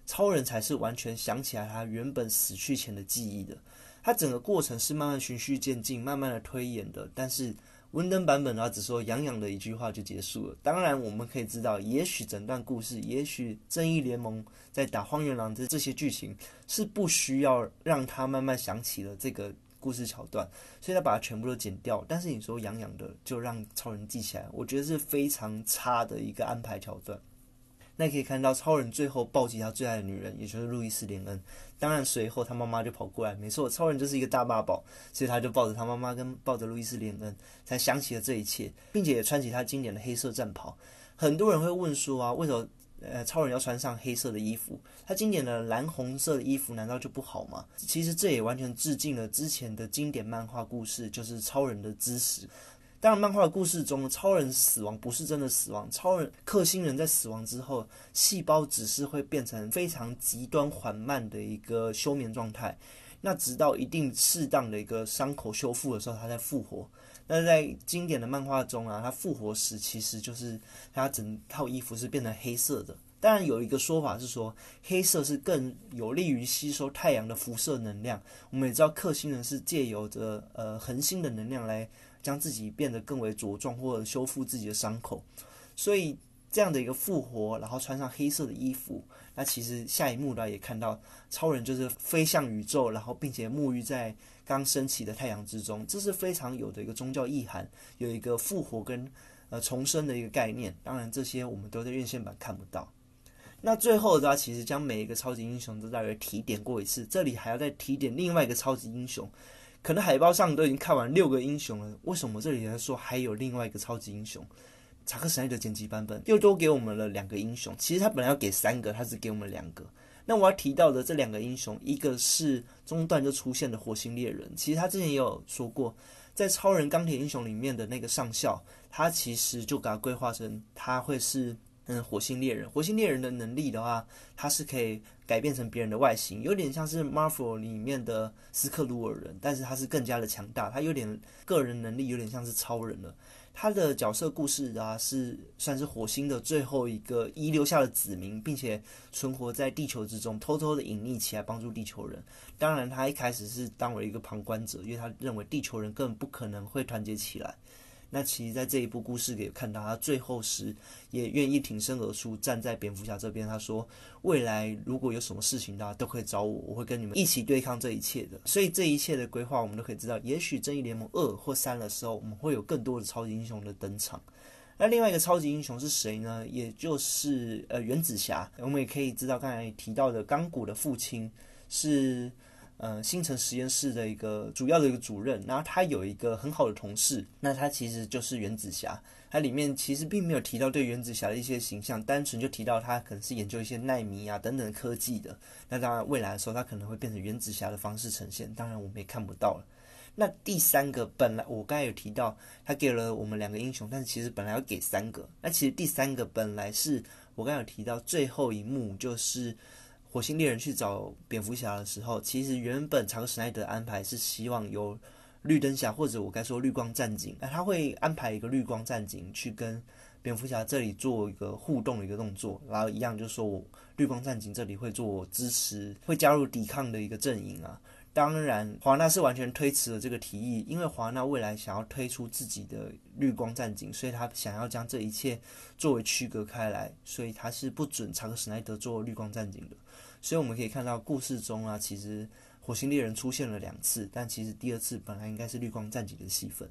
超人才是完全想起来他原本死去前的记忆的。他整个过程是慢慢循序渐进、慢慢的推演的。但是温登版本呢，只说洋洋的一句话就结束了。当然，我们可以知道，也许整段故事，也许正义联盟在打荒原狼的这些剧情，是不需要让他慢慢想起了这个。故事桥段，所以他把它全部都剪掉。但是你说痒痒的，就让超人记起来，我觉得是非常差的一个安排桥段。那可以看到超人最后抱起他最爱的女人，也就是路易斯连恩。当然随后他妈妈就跑过来，没错，超人就是一个大妈宝，所以他就抱着他妈妈跟抱着路易斯连恩，才想起了这一切，并且也穿起他经典的黑色战袍。很多人会问说啊，为什么？呃，超人要穿上黑色的衣服，他经典的蓝红色的衣服难道就不好吗？其实这也完全致敬了之前的经典漫画故事，就是超人的知识。当然，漫画故事中，超人死亡不是真的死亡，超人克星人在死亡之后，细胞只是会变成非常极端缓慢的一个休眠状态，那直到一定适当的一个伤口修复的时候，它才复活。那在经典的漫画中啊，他复活时其实就是他整套衣服是变成黑色的。当然有一个说法是说，黑色是更有利于吸收太阳的辐射能量。我们也知道克星人是借由着呃恒星的能量来将自己变得更为茁壮或者修复自己的伤口。所以这样的一个复活，然后穿上黑色的衣服，那其实下一幕呢也看到超人就是飞向宇宙，然后并且沐浴在。刚升起的太阳之中，这是非常有的一个宗教意涵，有一个复活跟呃重生的一个概念。当然，这些我们都在院线版看不到。那最后的话，其实将每一个超级英雄都大约提点过一次，这里还要再提点另外一个超级英雄。可能海报上都已经看完六个英雄了，为什么这里来说还有另外一个超级英雄？查克·史奈德剪辑版本又多给我们了两个英雄，其实他本来要给三个，他只给我们两个。那我要提到的这两个英雄，一个是中段就出现的火星猎人。其实他之前也有说过，在超人钢铁英雄里面的那个上校，他其实就给他规划成他会是嗯火星猎人。火星猎人的能力的话，他是可以改变成别人的外形，有点像是 Marvel 里面的斯克鲁尔人，但是他是更加的强大，他有点个人能力有点像是超人了。他的角色故事啊，是算是火星的最后一个遗留下的子民，并且存活在地球之中，偷偷的隐匿起来帮助地球人。当然，他一开始是当为一个旁观者，因为他认为地球人根本不可能会团结起来。那其实，在这一部故事给看到，他最后时也愿意挺身而出，站在蝙蝠侠这边。他说：“未来如果有什么事情，大家都可以找我，我会跟你们一起对抗这一切的。”所以，这一切的规划，我们都可以知道，也许正义联盟二或三的时候，我们会有更多的超级英雄的登场。那另外一个超级英雄是谁呢？也就是呃，原子侠。我们也可以知道，刚才提到的钢骨的父亲是。呃，星辰实验室的一个主要的一个主任，然后他有一个很好的同事，那他其实就是原子侠。它里面其实并没有提到对原子侠的一些形象，单纯就提到他可能是研究一些纳米啊等等科技的。那当然未来的时候，他可能会变成原子侠的方式呈现，当然我们也看不到了。那第三个，本来我刚才有提到，他给了我们两个英雄，但是其实本来要给三个。那其实第三个本来是我刚才有提到最后一幕就是。火星猎人去找蝙蝠侠的时候，其实原本查克·史奈德安排是希望由绿灯侠或者我该说绿光战警，哎，他会安排一个绿光战警去跟蝙蝠侠这里做一个互动的一个动作，然后一样就说我绿光战警这里会做支持，会加入抵抗的一个阵营啊。当然，华纳是完全推迟了这个提议，因为华纳未来想要推出自己的绿光战警，所以他想要将这一切作为区隔开来，所以他是不准查克·史奈德做绿光战警的。所以我们可以看到，故事中啊，其实火星猎人出现了两次，但其实第二次本来应该是绿光战警的戏份。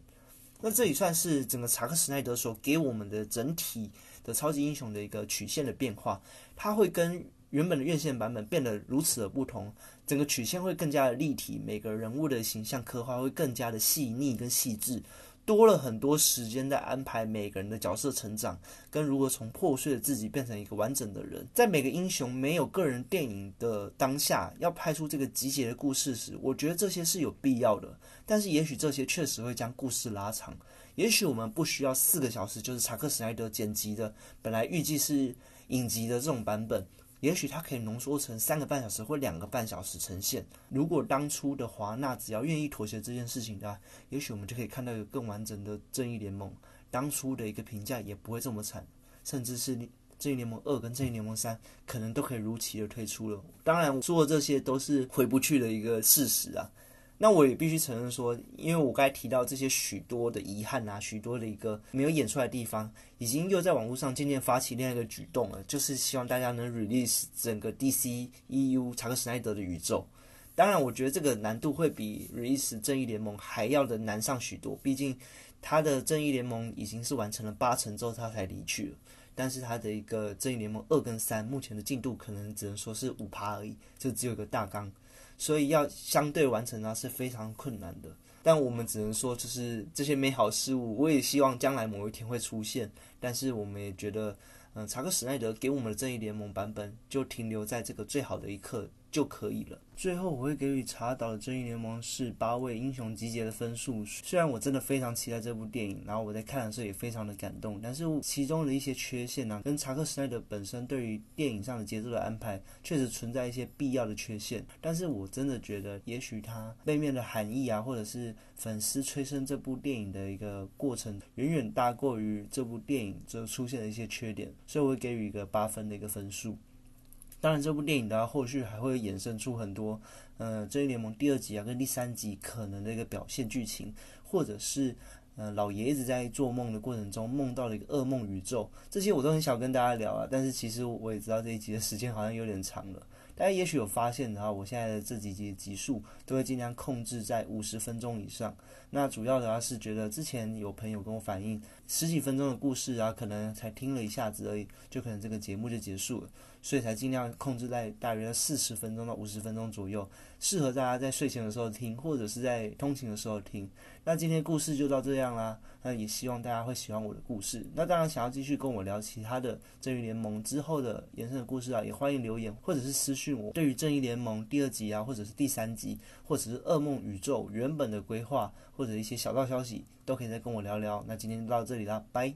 那这也算是整个查克·史奈德所给我们的整体的超级英雄的一个曲线的变化，它会跟原本的院线版本变得如此的不同，整个曲线会更加的立体，每个人物的形象刻画会更加的细腻跟细致。多了很多时间在安排每个人的角色成长，跟如何从破碎的自己变成一个完整的人。在每个英雄没有个人电影的当下，要拍出这个集结的故事时，我觉得这些是有必要的。但是，也许这些确实会将故事拉长。也许我们不需要四个小时，就是查克·史奈德剪辑的，本来预计是影集的这种版本。也许它可以浓缩成三个半小时或两个半小时呈现。如果当初的华纳只要愿意妥协这件事情的话，也许我们就可以看到一个更完整的正义联盟。当初的一个评价也不会这么惨，甚至是正义联盟二跟正义联盟三可能都可以如期的推出了。当然，说的这些都是回不去的一个事实啊。那我也必须承认说，因为我刚才提到这些许多的遗憾啊，许多的一个没有演出来的地方，已经又在网络上渐渐发起另外一个举动了，就是希望大家能 release 整个 DC EU 查克·史奈德的宇宙。当然，我觉得这个难度会比 release 正义联盟还要的难上许多，毕竟他的正义联盟已经是完成了八成之后他才离去了，但是他的一个正义联盟二跟三目前的进度可能只能说是五趴而已，就只有一个大纲。所以要相对完成它是非常困难的，但我们只能说，就是这些美好事物，我也希望将来某一天会出现。但是我们也觉得，嗯，查克·史奈德给我们的正义联盟版本就停留在这个最好的一刻。就可以了。最后，我会给予查导的正义联盟是八位英雄集结的分数。虽然我真的非常期待这部电影，然后我在看的时候也非常的感动，但是其中的一些缺陷呢，跟查克·史奈德本身对于电影上的节奏的安排，确实存在一些必要的缺陷。但是我真的觉得，也许他背面的含义啊，或者是粉丝催生这部电影的一个过程，远远大过于这部电影就出现的一些缺点，所以我会给予一个八分的一个分数。当然，这部电影的话后续还会衍生出很多，呃，正义联盟第二集啊跟第三集可能的一个表现剧情，或者是，呃，老爷一直在做梦的过程中梦到了一个噩梦宇宙，这些我都很想跟大家聊啊。但是其实我也知道这一集的时间好像有点长了，大家也许有发现的话，我现在的这几集集数都会尽量控制在五十分钟以上。那主要的话是觉得之前有朋友跟我反映，十几分钟的故事，然后可能才听了一下子而已。就可能这个节目就结束了，所以才尽量控制在大约四十分钟到五十分钟左右，适合大家在睡前的时候听，或者是在通勤的时候听。那今天故事就到这样啦，那也希望大家会喜欢我的故事。那当然想要继续跟我聊其他的正义联盟之后的延伸的故事啊，也欢迎留言或者是私讯我。对于正义联盟第二集啊，或者是第三集，或者是噩梦宇宙原本的规划，或者一些小道消息。都可以再跟我聊聊。那今天就到这里了拜。